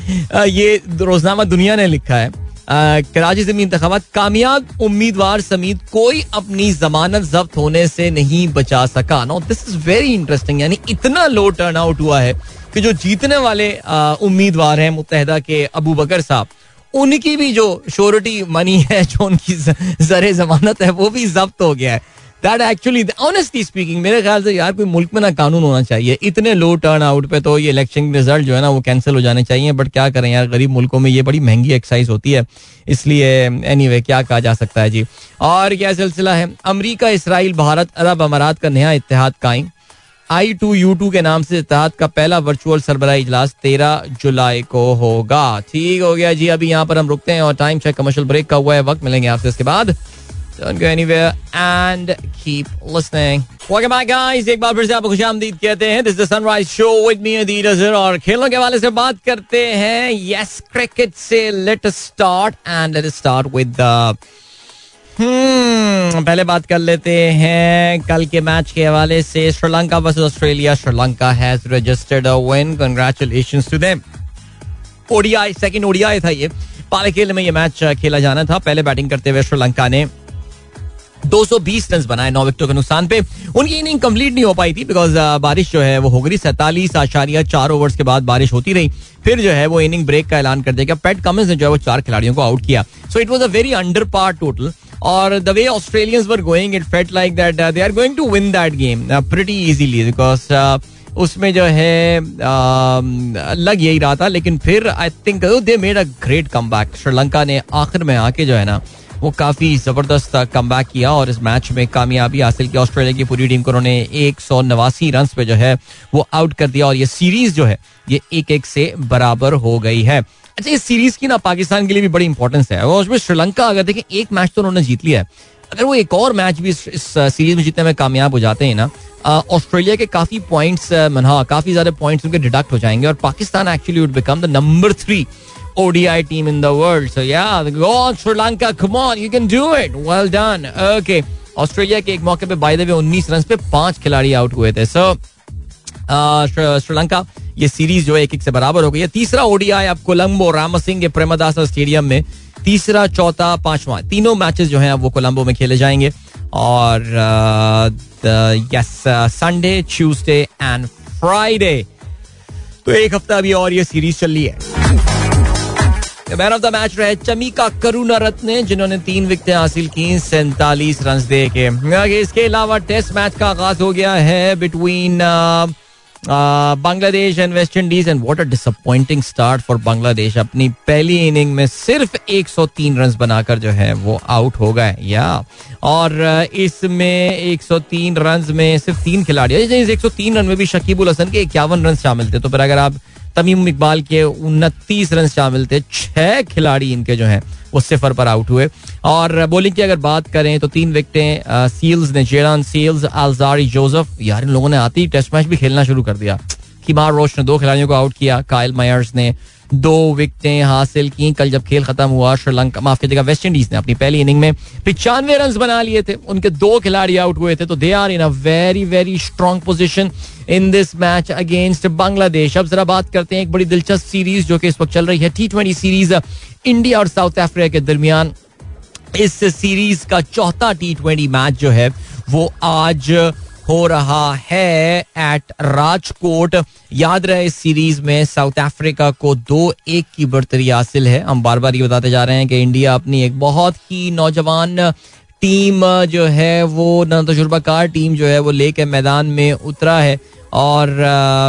ये रोजनामा दुनिया ने लिखा है। कराची ज़मीन इंतबात कामयाब उम्मीदवार समेत कोई अपनी जमानत जब्त होने से नहीं बचा सका। No this is very interesting यानी इतना लो टर्न आउट हुआ है कि जो जीतने वाले उम्मीदवार हैं मुतहदा के अबू बकर साहब, उनकी भी जो श्योरिटी मनी है, जो उनकी जर जमानत है, वो भी जब्त हो गया है। दैट एक्चुअली ऑनेस्टली स्पीकिंग मेरे ख्याल से यार कोई मुल्क में ना कानून होना चाहिए। इतने लो टर्न आउट पे तो ये इलेक्शन रिज़ल्ट जो है ना वो कैंसिल हो जाने चाहिए बट क्या करें यार गरीब मुल्कों में ये बड़ी महँगी एक्सरसाइज होती है। इसलिए एनी anyway, क्या कहा जा सकता है जी? और क्या सिलसिला है? अमरीका इसराइल भारत अरब अमारात का नया इतिहाद कायम। आई टू यू टू के नाम से इतिहाद का पहला वर्चुअल सरबरा इजलास तेरह जुलाई को होगा। ठीक हो गया जी अभी यहाँ पर हम रुकते हैं और टाइम चेक कमर्शियल ब्रेक का हुआ है वक्त मिलेंगे आपसे इसके बाद। Don't go anywhere and keep listening. Welcome back guys. एक बार फिर से आपको खुशामदीद कहते हैं. Is the Sunrise Show with me Adeed Azhar और खेलों के हवाले से बात करते हैं. Yes, cricket से let us start with the hmm, पहले बात कर लेते हैं कल के मैच के हवाले से Sri Lanka versus Australia Sri Lanka has registered a win congratulations to them ODI second ODI था ये पाले खेल में ये मैच खेला जाना था पहले बैटिंग करते हुए श्रीलंका ने 220 रन बनाए नौ विकेटों के नुकसान पे। उनकी इनिंग कंप्लीट नहीं हो पाई थी बिकॉज़ बारिश जो है वो हो गई। सैतालीस आशारिया चार ओवर्स के बाद बारिश होती रही। फिर जो है वो इनिंग ब्रेक का ऐलान कर दिया पैट कमिंस ने जो है वो चार खिलाड़ियों को आउट किया। So it was a very under par total और the way Australians were going it felt like that they are going to win that game pretty easily because उसमें जो है लग यही रहा था। लेकिन फिर I think they made a great come back Sri Lanka ने आखिर में आके जो है ना वो काफ़ी ज़बरदस्त कम किया और इस मैच में कामयाबी हासिल की। ऑस्ट्रेलिया की पूरी टीम को उन्होंने एक सौ नवासी रन पे जो है वो आउट कर दिया और ये सीरीज़ जो है ये एक एक से बराबर हो गई है। अच्छा इस सीरीज़ की ना पाकिस्तान के लिए भी बड़ी इंपॉर्टेंस है। और उसमें श्रीलंका अगर देखें एक मैच तो उन्होंने जीत लिया है। अगर वो एक और मैच भी इस, सीरीज़ में जीतने में कामयाब हो जाते हैं ना ऑस्ट्रेलिया के काफ़ी पॉइंट्स हाँ काफ़ी ज़्यादा पॉइंट्स उनके डिडक्ट हो जाएँगे और Pakistan actually would become the number three ODI team in the world. So yeah, go on Sri Lanka, come on, you can do it. Well done. Okay. Australia के एक मौके पे बाय द वे 19 रन पे पाँच खिलाड़ी आउट हुए थे सो श्रीलंका ये सीरीज़ जो है एक एक से बराबर हो गई है तीसरा ओडीआई अब कोलंबो रामसिंह के प्रेमदासा स्टेडियम में तीसरा चौथा पांचवा तीनों मैचेस जो हैं अब वो कोलंबो में खेले जाएँगे और yes Sunday Tuesday and Friday तो एक हफ़्ता अभी और ये सीरीज़ चल रही है मैन ऑफ़ द मैच रहे चमिका करुणा रत्ने जिन्होंने तीन विकेटें हासिल की, सैतालीस रन दे के। इसके अलावा टेस्ट मैच का आगाज़ हो गया है between Bangladesh and West Indies and what a disappointing start for Bangladesh. अपनी पहली इनिंग में सिर्फ़ 103 रन बनाकर जो है, वो आउट हो गए। या और इसमें 103 रन में सिर्फ़ तीन खिलाड़ी इस 103 रन में भी शकीबुल हसन के इक्यावन रन शामिल थे। तो फिर अगर आप तमीम इकबाल के उनतीस रन शामिल थे। छह खिलाड़ी इनके जो हैं, वो सिफर पर आउट हुए। और बॉलिंग की अगर बात करें तो तीन विकटें सील्स ने, जेरान सील्स अलजारी जोसफ, यार इन लोगों ने आती टेस्ट मैच भी खेलना शुरू कर दिया। किमार रोश ने दो खिलाड़ियों को आउट किया। कायल मायर्स ने दो विकेटें हासिल की। कल जब खेल खत्म हुआ, श्रीलंका, माफ़ कीजिएगा, वेस्ट इंडीज ने अपनी पहली इनिंग में पिचानवे रन बना लिए थे। उनके दो खिलाड़ी आउट हुए थे तो they are in a very very strong position in this match against Bangladesh. अब जरा बात करते हैं एक बड़ी दिलचस्प सीरीज़ जो कि इस वक्त चल रही है। टी ट्वेंटी सीरीज़ इंडिया और साउथ अफ्रीका के दरमियान। इस सीरीज़ का चौथा टी ट्वेंटी मैच जो है, वो आज हो रहा है एट राजकोट। याद रहे इस सीरीज़ में साउथ अफ्रीका को दो एक की बढ़तरी हासिल है। हम बार बार ये बताते जा रहे हैं कि इंडिया अपनी एक बहुत ही नौजवान टीम जो है, वो तजुर्बाकार टीम जो है, वो लेके मैदान में उतरा है। और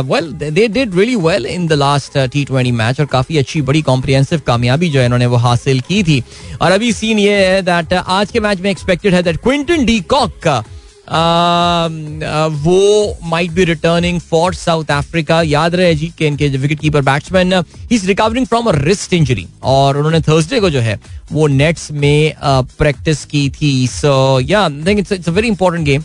well they did really well in the last T twenty match और काफ़ी अच्छी, बड़ी कॉम्प्रिहेंसिव कामयाबी जो है इन्होंने वो हासिल की थी। और अभी सीन ये है दैट आज के मैच में एक्सपेक्टेड है दैट क्विंटन डी कॉक का वो might be returning for South Africa याद रहे जी के इनके wicket keeper batsman he is recovering from a wrist injury और उन्होंने थर्सडे को जो है, वो नेट्स में प्रैक्टिस की थी. So yeah think it's it's a very important game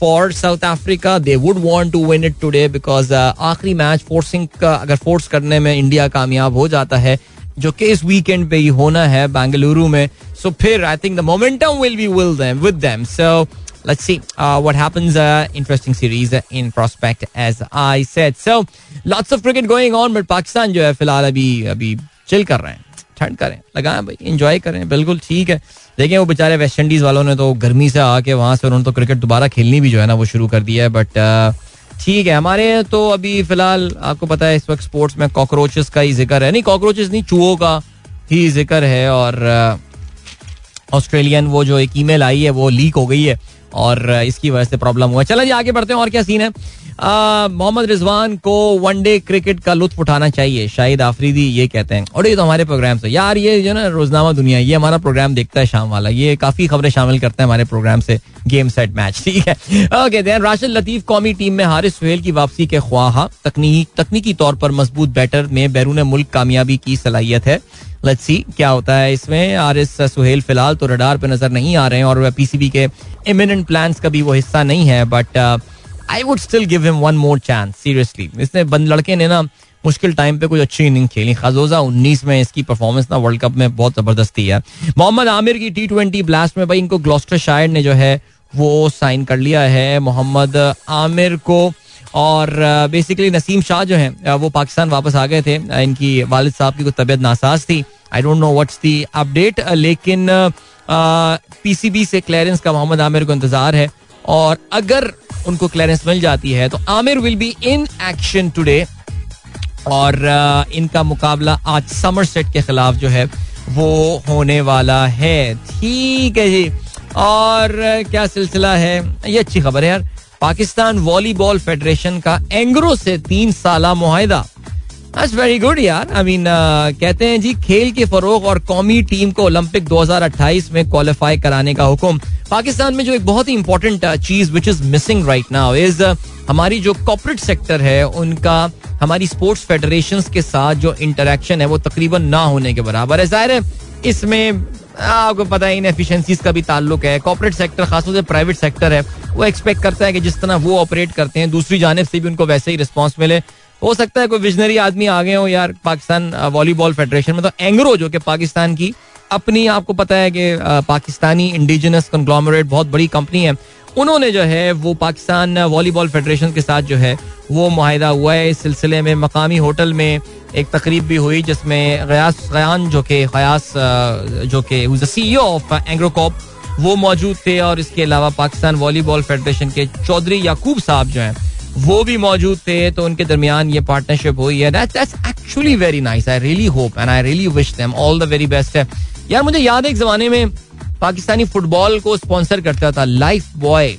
for South Africa they would want to win it today because आखिरी मैच फोर्सिंग का अगर फोर्स करने में इंडिया कामयाब हो जाता है, जो कि इस वीकेंड पे ही होना है बेंगलुरु में. सो फिर I think the momentum will be will them with them so let's see uh, what happens. Uh, interesting series uh, in prospect, as I said. So lots of cricket going on, but Pakistan जो है फ़िलहाल अभी अभी चिल कर रहे हैं ठंड करें लगाएँ भाई इंजॉय करें बिल्कुल ठीक है देखें वो बेचारे वेस्ट इंडीज वालों ने तो गर्मी से आके वहाँ से उन्होंने तो क्रिकेट दोबारा खेलनी भी जो है ना वो शुरू कर दिया है बट ठीक है हमारे तो अभी फ़िलहाल आपको पता है इस वक्त स्पोर्ट्स में कॉकरोचेस का ही ज़िक्र है नहीं कॉकरोचेस नहीं चूहों का ही ज़िक्र है और ऑस्ट्रेलियन वो जो एक ईमेल आई है वो लीक हो गई है और इसकी वजह से प्रॉब्लम हुआ। चला जी आगे बढ़ते हैं और क्या सीन है? मोहम्मद रिजवान को वनडे क्रिकेट का लुत्फ उठाना चाहिए, शाहिद आफरीदी ये कहते हैं। और ये तो हमारे प्रोग्राम से यार, ये जो ना, रोजनामा दुनिया, ये हमारा प्रोग्राम देखता है शाम वाला। ये काफ़ी खबरें शामिल करते हैं हमारे प्रोग्राम से, गेम सेट मैच, ठीक है? ओके, देन राशिद लतीफ कौमी टीम में हारिस सुहेल की वापसी के ख्वाहा। तकनीक तकनीकी तौर पर मज़बूत बैटर में बैरून मुल्क कामयाबी की सलाहियत है। लेट्स सी क्या होता है इसमें। आरिस सुहेल फ़िलहाल तो रडार पे नज़र नहीं आ रहे हैं और पीसीबी के इमिनेंट प्लान्स का भी वो हिस्सा नहीं है but I would still give him one more chance seriously इसने बंद, लड़के ने ना मुश्किल टाइम पे कुछ अच्छी इनिंग खेली। खजोजा उन्नीस में इसकी परफॉर्मेंस ना वर्ल्ड कप में बहुत ज़बरदस्ती है। मोहम्मद आमिर की टी ट्वेंटी ब्लास्ट में भाई इनको ग्लोस्टर शायर ने जो है, वो साइन कर लिया है मोहम्मद आमिर को। और बेसिकली नसीम शाह जो है वो पाकिस्तान वापस आ गए थे। इनकी वालिद साहब की कुछ तबीयत नासाज थी। I don't know what's the update लेकिन पीसीबी से क्लियरेंस का मोहम्मद आमिर को इंतज़ार है। और अगर उनको क्लियरेंस मिल जाती है तो Amir will be in action today और इनका मुकाबला आज समर सेट के खिलाफ जो है, वो होने वाला है। ठीक है जी। और क्या सिलसिला है? ये अच्छी खबर है यार। पाकिस्तान वॉलीबॉल फेडरेशन का एंग्रो से तीन साल मुहिदा दैट्स वेरी गुड यार आई मीन कहते हैं जी, खेल के फरोग और कौमी टीम को ओलंपिक 2028 में क्वालिफाई कराने का हुक्म। पाकिस्तान में जो एक बहुत ही important cheese which is missing right now is हमारी जो कॉपरेट सेक्टर है, उनका, हमारी स्पोर्ट्स फेडरेशन के साथ जो इंटरेक्शन है, वो तकरीबन ना होने के बराबर है। ज़ाहिर है, इसमें, आपको पता है इनएफिशिएंसीज का भी ताल्लुक है। कॉपरेट सेक्टर खासतौर से प्राइवेट सेक्टर है, वो एक्सपेक्ट करता है कि जिस तरह वो ऑपरेट करते हैं, दूसरी जानब से भी उनको वैसे ही रिस्पॉन्स मिले। हो सकता है कोई विजनरी आदमी आ गए हो यार पाकिस्तान वॉलीबॉल फेडरेशन में तो एंग्रो जो कि पाकिस्तान की। अपनी आपको पता है कि पाकिस्तानी इंडिजिनस कंग्लोमरेट बहुत बड़ी कंपनी है। उन्होंने जो है, वो पाकिस्तान वॉलीबॉल फेडरेशन के साथ जो है, वो माहिदा हुआ है। इस सिलसिले में मकामी होटल में एक तकरीब भी हुई, जिसमें गयास, गयान जो कि, गयास जो कि सी ऑफ़ एंग्रोकॉप वो मौजूद थे। और इसके अलावा पाकिस्तान वॉलीबॉल फेडरेशन के चौधरी याकूब साहब जो हैं वो भी मौजूद थे तो उनके दरमियान ये पार्टनरशिप हुई। है that's actually very nice I really hope and I really wish them all the very best है यार मुझे याद है एक जमाने में पाकिस्तानी फुटबॉल को स्पॉन्सर करता था लाइफ बॉय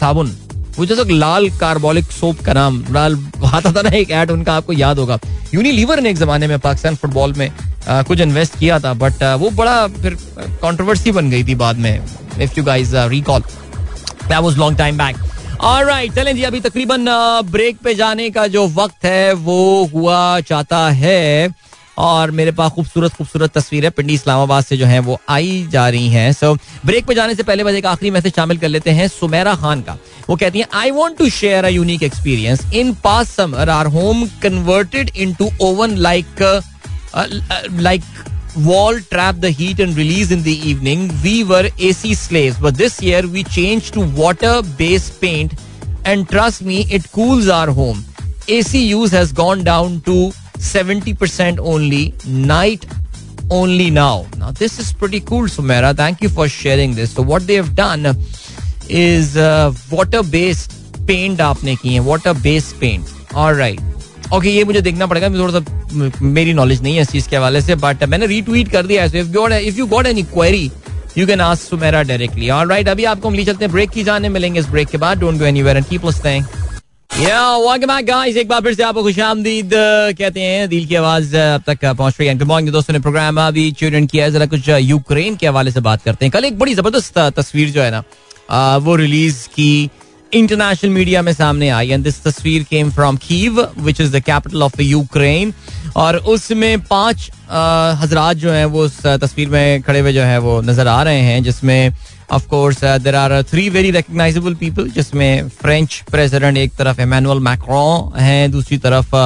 साबुन वो जैसे लाल कार्बोलिक सोप का नाम। लाल आता था ना एक एड उनका आपको याद होगा। यूनिलीवर ने एक जमाने में पाकिस्तान फुटबॉल में आ, कुछ इन्वेस्ट किया था बट वो बड़ा फिर कंट्रोवर्सी बन गई थी बाद में if you guys recall that was long time back alright चलें जी अभी तकरीबन ब्रेक पे जाने का जो वक्त है वो हुआ चाहता है। और मेरे पास खूबसूरत खूबसूरत तस्वीरें पिंडी इस्लामाबाद से जो है वो आई जा रही हैं। सो so, ब्रेक पे जाने से पहले बस एक आखिरी मैसेज शामिल कर लेते हैं सुमेरा खान का। वो कहती हैं I want to share a unique experience in past summer our home converted into oven like like wall trap the heat and release in the evening, we were AC slaves. But this year we changed to water based paint, and trust me, it cools our home. AC use has gone down to 70% only, night only now. Now, this is pretty cool, Sumera. Thank you for sharing this. So, what they have done is uh, water based paint, aapne water based paint. All right. Okay ये मुझे देखना पड़ेगा थोड़ा सा मेरी नॉलेज नहीं है इस चीज़ के हवाले से बट मैंने रीट्वीट कर दिया है if you got any query you can ask Sumera directly alright अभी आपको हम ले चलते हैं ब्रेक की जाने, मिलेंगे इस ब्रेक के बाद। Don't go anywhere and keep listening एक बार फिर से आपको खुश आमदीद कहते हैं, दिल की आवाज़ अब तक पहुँच रही है। गुड मॉर्निंग दोस्तों ने प्रोग्राम अभी ट्यून किया है। जरा कुछ यूक्रेन के हवाले से बात करते हैं। कल एक बड़ी ज़बरदस्त तस्वीर जो है ना वो रिलीज़ की इंटरनेशनल मीडिया में सामने आई एंड दिस तस्वीर came from Kyiv which is the capital of Ukraine और उसमें पाँच हजरात जो हैं वो उस तस्वीर में खड़े हुए जो है वो नज़र आ रहे हैं जिसमें of course there are three very recognizable people जिसमें फ्रेंच प्रेसिडेंट एक तरफ़ एमैनुअल मैक्रो हैं दूसरी तरफ़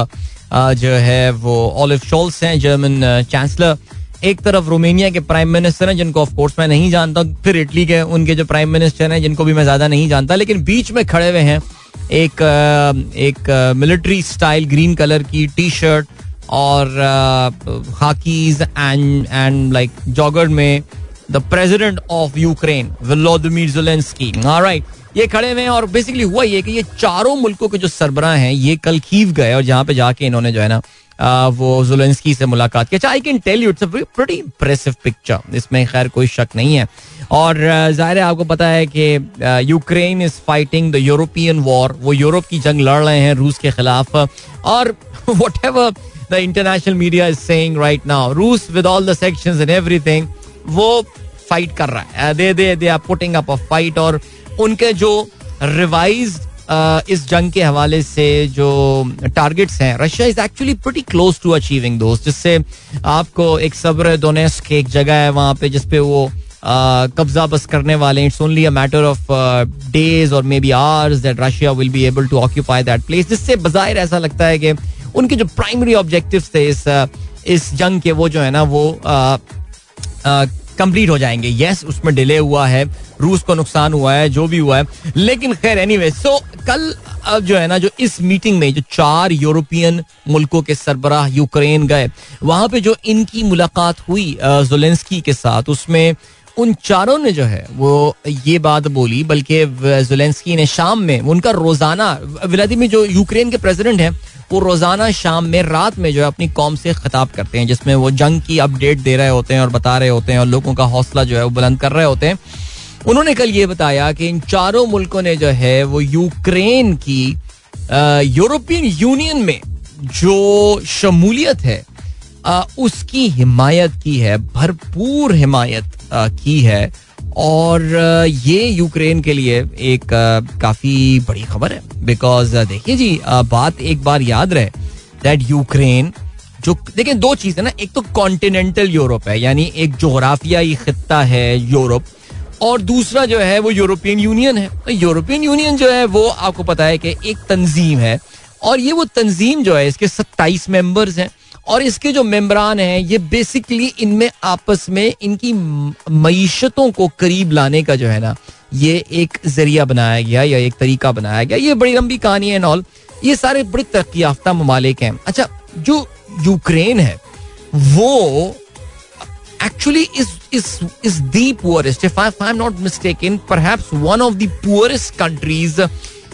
जो है वो ऑलिव शोल्स हैं जर्मन चांसलर एक तरफ़ रोमेनिया के प्राइम मिनिस्टर हैं, जिनको ऑफ़ कोर्स मैं नहीं जानता, फिर इटली के उनके जो प्राइम मिनिस्टर हैं, जिनको भी मैं ज़्यादा नहीं जानता, लेकिन बीच में खड़े हुए हैं, एक एक मिलिट्री स्टाइल ग्रीन कलर की टी शर्ट और khakis and and like jogger में the president of Ukraine Volodymyr Zelensky right ये खड़े हुए हैं और बेसिकली हुआ ये कि ये चारों मुल्कों के जो सरबरा हैं, ये कल खीव गए और जहाँ पे जाके इन्होंने जो है ना वो जुलेंस्की से मुलाकात की। अच्छा I can tell you it's impressive picture इसमें खैर कोई शक नहीं है। और ज़ाहिर है आपको पता है कि Ukraine is fighting the European war वो यूरोप की जंग लड़ रहे हैं रूस के खिलाफ। और whatever the international media is saying right now रूस with all the sections and everything वो फाइट कर रहा है। They they they are putting up a fight और उनके जो रिवाइज इस जंग के हवाले से जो टारगेट्स हैं Russia is actually pretty close to achieving दोस्त, जिससे आपको एक सब्र दोनेस्क एक जगह है वहाँ पे, जिसपे वो कब्जा बस करने वाले it's only a matter of days और maybe hours that Russia will be able to occupy that place जिससे बाहिर ऐसा लगता है कि उनके जो प्राइमरी ऑब्जेक्टिव्स थे इस इस जंग के वो जो है ना, वो कंप्लीट हो जाएँगे। यस yes, उसमें डिले हुआ है रूस को नुकसान हुआ है जो भी हुआ है। लेकिन खैर एनी एनीवे सो कल अब जो है ना जो इस मीटिंग में जो चार यूरोपियन मुल्कों के सरबराह यूक्रेन गए वहाँ पे जो इनकी मुलाकात हुई जोलेंसकी के साथ उसमें उन चारों ने जो है, वो ये बात बोली, बल्कि जुलेंस्की ने शाम में उनका रोज़ाना, व्लादिमीर जो यूक्रेन के प्रेसिडेंट हैं, वो रोज़ाना शाम में, रात में जो है अपनी कौम से खिताब करते हैं, जिसमें वो जंग की अपडेट दे रहे होते हैं और बता रहे होते हैं और लोगों का हौसला जो है वो बुलंद कर रहे होते हैं। उन्होंने कल ये बताया कि इन चारों मुल्कों ने जो है, वो यूक्रेन की यूरोपियन यूनियन में जो शमूलियत है उसकी हिमायत की है, भरपूर हिमायत की है। और ये यूक्रेन के लिए एक काफ़ी बड़ी खबर है। बिकॉज़ देखिए जी बात एक बार याद रहे दैट यूक्रेन जो, देखिए दो चीज़ है ना, एक तो कॉन्टिनेंटल यूरोप है, यानी एक जोग्राफियाई खत्ता है यूरोप और दूसरा जो है वो यूरोपियन यूनियन है। यूरोपियन यूनियन जो है वो आपको पता है कि एक तंजीम है, और ये वो तंजीम जो है, इसके सत्ताईस मेंबर्स हैं। और इसके जो मेम्बरान हैं, ये बेसिकली इनमें आपस में इनकी मीशतों को करीब लाने का जो है ना, ये एक ज़रिया बनाया गया या एक तरीका बनाया गया। ये बड़ी लंबी कहानी है नॉल ये सारे बड़े तरक्की याफ्ता ममालिक हैं। अच्छा जो यूक्रेन है, वो actually the poorest if I am not one of the poorest countries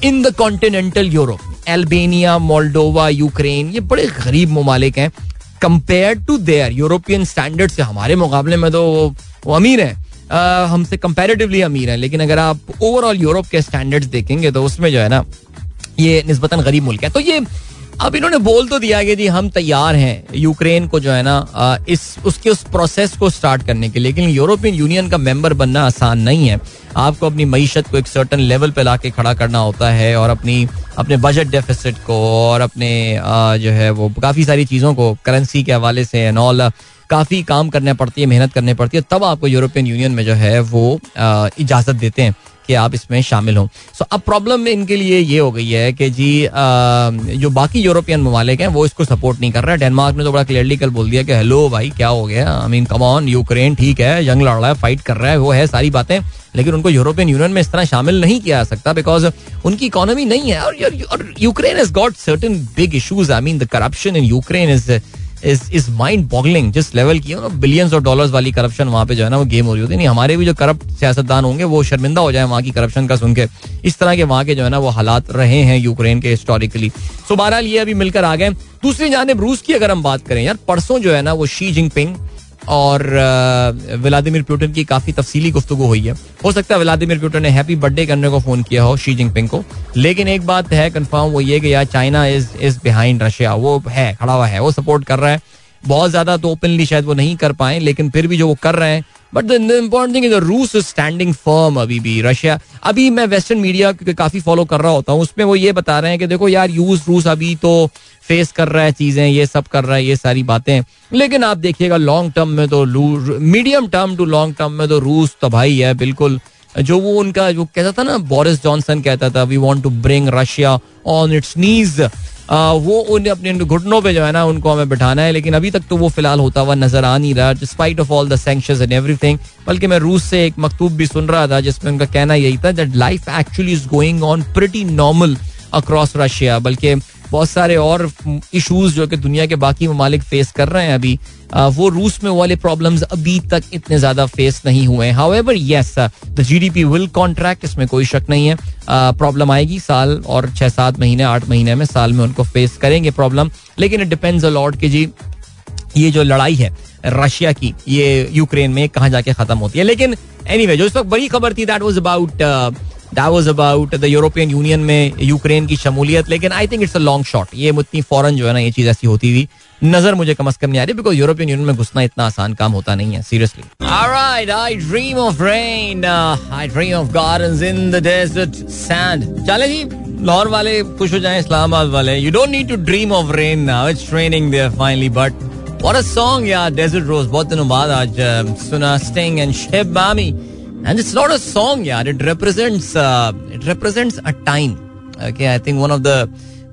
in the continental Europe Albania, Moldova, Ukraine, ये बड़े गरीब ममालिक हैं। Compare to their European standard से हमारे मुकाबले में तो वो अमीर हैं। हमसे कंपेरेटिवली अमीर हैं, लेकिन अगर आप ओवरऑल यूरोप के स्टैंडर्ड्स देखेंगे तो उसमें जो है ना, ये नस्बता गरीब मुल्क है। तो ये अब इन्होंने बोल तो दिया कि जी, हम तैयार हैं यूक्रेन को जो है ना इस, उसके उस प्रोसेस को स्टार्ट करने के लिए। लेकिन यूरोपियन यूनियन का मेंबर बनना आसान नहीं है। आपको अपनी मीशत को एक सर्टन लेवल पे लाके खड़ा करना होता है और अपनी, अपने बजट डेफिसिट को और अपने जो है वो काफ़ी सारी चीज़ों को करेंसी के हवाले से एंड ऑल काफ़ी काम करने पड़ती है, मेहनत करनी पड़ती है, तब आपको यूरोपियन यूनियन में जो है वो इजाज़त देते हैं। कि आप इसमें शामिल हों। सो अब प्रॉब्लम इनके लिए ये हो गई है कि जी जो बाकी यूरोपियन ममालिक हैं, वो इसको सपोर्ट नहीं कर रहा है। डेनमार्क ने तो बड़ा क्लियरली कल बोल दिया कि, हेलो भाई, क्या हो गया? I mean come on Ukraine ठीक है जंग लड़ रहा है फाइट कर रहा है, वो है सारी बातें। लेकिन उनको यूरोपियन यूनियन में इस तरह शामिल नहीं किया जा सकता बिकॉज़ उनकी इकोनॉमी नहीं है। और Ukraine is got certain big issues I mean the corruption in Ukraine is is mind boggling जिस लेवल की है ना बिलियंस ऑफ़ डॉलर्स वाली करप्शन वहाँ पे जो है ना, वो गेम हो रही होती है। नहीं, हमारे भी जो करप्ट सियासतदान होंगे, वो शर्मिंदा हो जाए वहाँ की करप्शन का सुन के इस तरह के वहाँ के जो है ना, वो हालात रहे हैं यूक्रेन के हिस्टोरिकली सो बहरहाल, ये अभी मिलकर आ गए दूसरी जानब रूस की अगर हम बात करें, यार, परसों जो है ना, वो शी जिंगपिंग और व्लादिमिर प्यूटन की काफ़ी तफसीली गुफ्तु हुई है। हो सकता है व्लादिमिर प्यूटन ने हैप्पी बर्थडे करने को फ़ोन किया हो शी जिंगपिंग को। लेकिन एक बात है कन्फर्म वो ये कि यार China is is behind Russia. वो है, खड़ा हुआ है, वो सपोर्ट कर रहा है। बहुत ज़्यादा तो ओपनली शायद वो नहीं कर पाए, लेकिन फिर भी जो वो कर रहे हैं but the important thing is रूस इज़ स्टैंडिंग फर्म अभी भी रशिया अभी मैं वेस्टर्न मीडिया क्योंकि काफ़ी फॉलो कर रहा होता हूँ, उसमें वो ये बता रहे हैं कि देखो यार यूज़ रूस अभी तो फेस कर रहा है, चीज़ें, ये सब कर रहा है, ये सारी बातें। लेकिन आप देखिएगा लॉन्ग टर्म में तो medium term to long term में तो रूस तो भाई है, बिल्कुल। जो वो उनका, जो कहता था ना बोरिस जॉनसन कहता था we want to bring Russia on its knees वो उन, अपने घुटनों पे जो है ना, उनको हमें बिठाना है, लेकिन अभी तक तो वो फ़िलहाल होता हुआ नज़र आ नहीं रहा despite of all the sanctions and everything बल्कि मैं रूस से एक मकतूब भी सुन रहा था, जिसमें उनका कहना यही था that life actually is going on pretty normal across Russia बल्कि बहुत सारे और इश्यूज़ जो कि दुनिया के बाकी ममालिक फेस कर रहे हैं अभी वो रूस में वाले प्रॉब्लम्स अभी तक इतने ज़्यादा फेस नहीं हुए हैं। However yes the P will contract इसमें कोई शक नहीं है। प्रॉब्लम आएगी साल और छह सात महीने आठ महीने में साल में उनको फेस करेंगे प्रॉब्लम लेकिन इट डिपेंड्स अलॉट कि जी ये जो लड़ाई है रशिया की ये यूक्रेन में कहा जाके खत्म होती है। लेकिन एनी anyway, जो इस वक्त बड़ी खबर थी that was about that was about the European union में यूक्रेन की शमूलियत। लेकिन I think it's a long shot ये इतनी फ़ौरन जो है ना ये चीज़ ऐसी होती थी। नज़र मुझे कम अज कम नहीं आ रही बिकॉज़ यूरोपियन यूनियन में घुसना इतना आसान काम होता नहीं है seriously alright I dream of rain I dream of gardens in the desert sand चले जी लाहौर वाले खुश हो जाएँ इस्लामाबाद वाले you don't need to dream of rain now it's raining there finally but What a song, yeah, Desert Rose. बहुत दिनों बाद आज सुना Sting and Sheb Mami. And it's not a song, yeah. It represents uh, it represents a time. Okay, I think one of the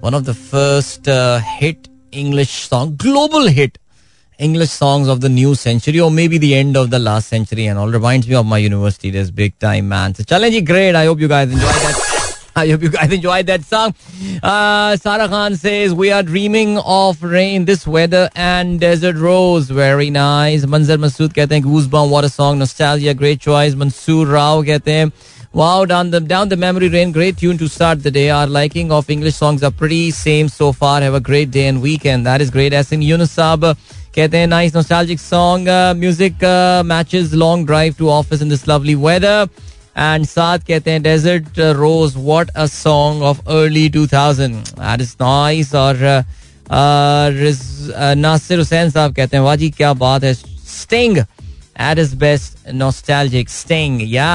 one of the first uh, English song, global hit English songs of the new century or maybe the end of the last century and all. Reminds me of my university days, big time, man. So challenge great. I hope you guys enjoyed that. [LAUGHS] I hope you guys enjoyed that song. Uh, Sarah Khan says, We are dreaming of rain, this weather, and desert rose. Very nice. Manzar Masood कहते हैं Goosebump, what a song. Nostalgia, great choice. Mansoor Rao कहते हैं Wow, down the down the memory lane, great tune to start the day. Our liking of English songs are pretty same so far. Have a great day and weekend. That is great. As in Yunusab कहते हैं nice nostalgic song. Uh, music uh, matches long drive to office in this lovely weather. And साथ कहते हैं desert rose what a song of early 2000 that is nice और नासिर हुसैन साहब कहते हैं वाजी क्या बात है Sting at its best nostalgic Sting या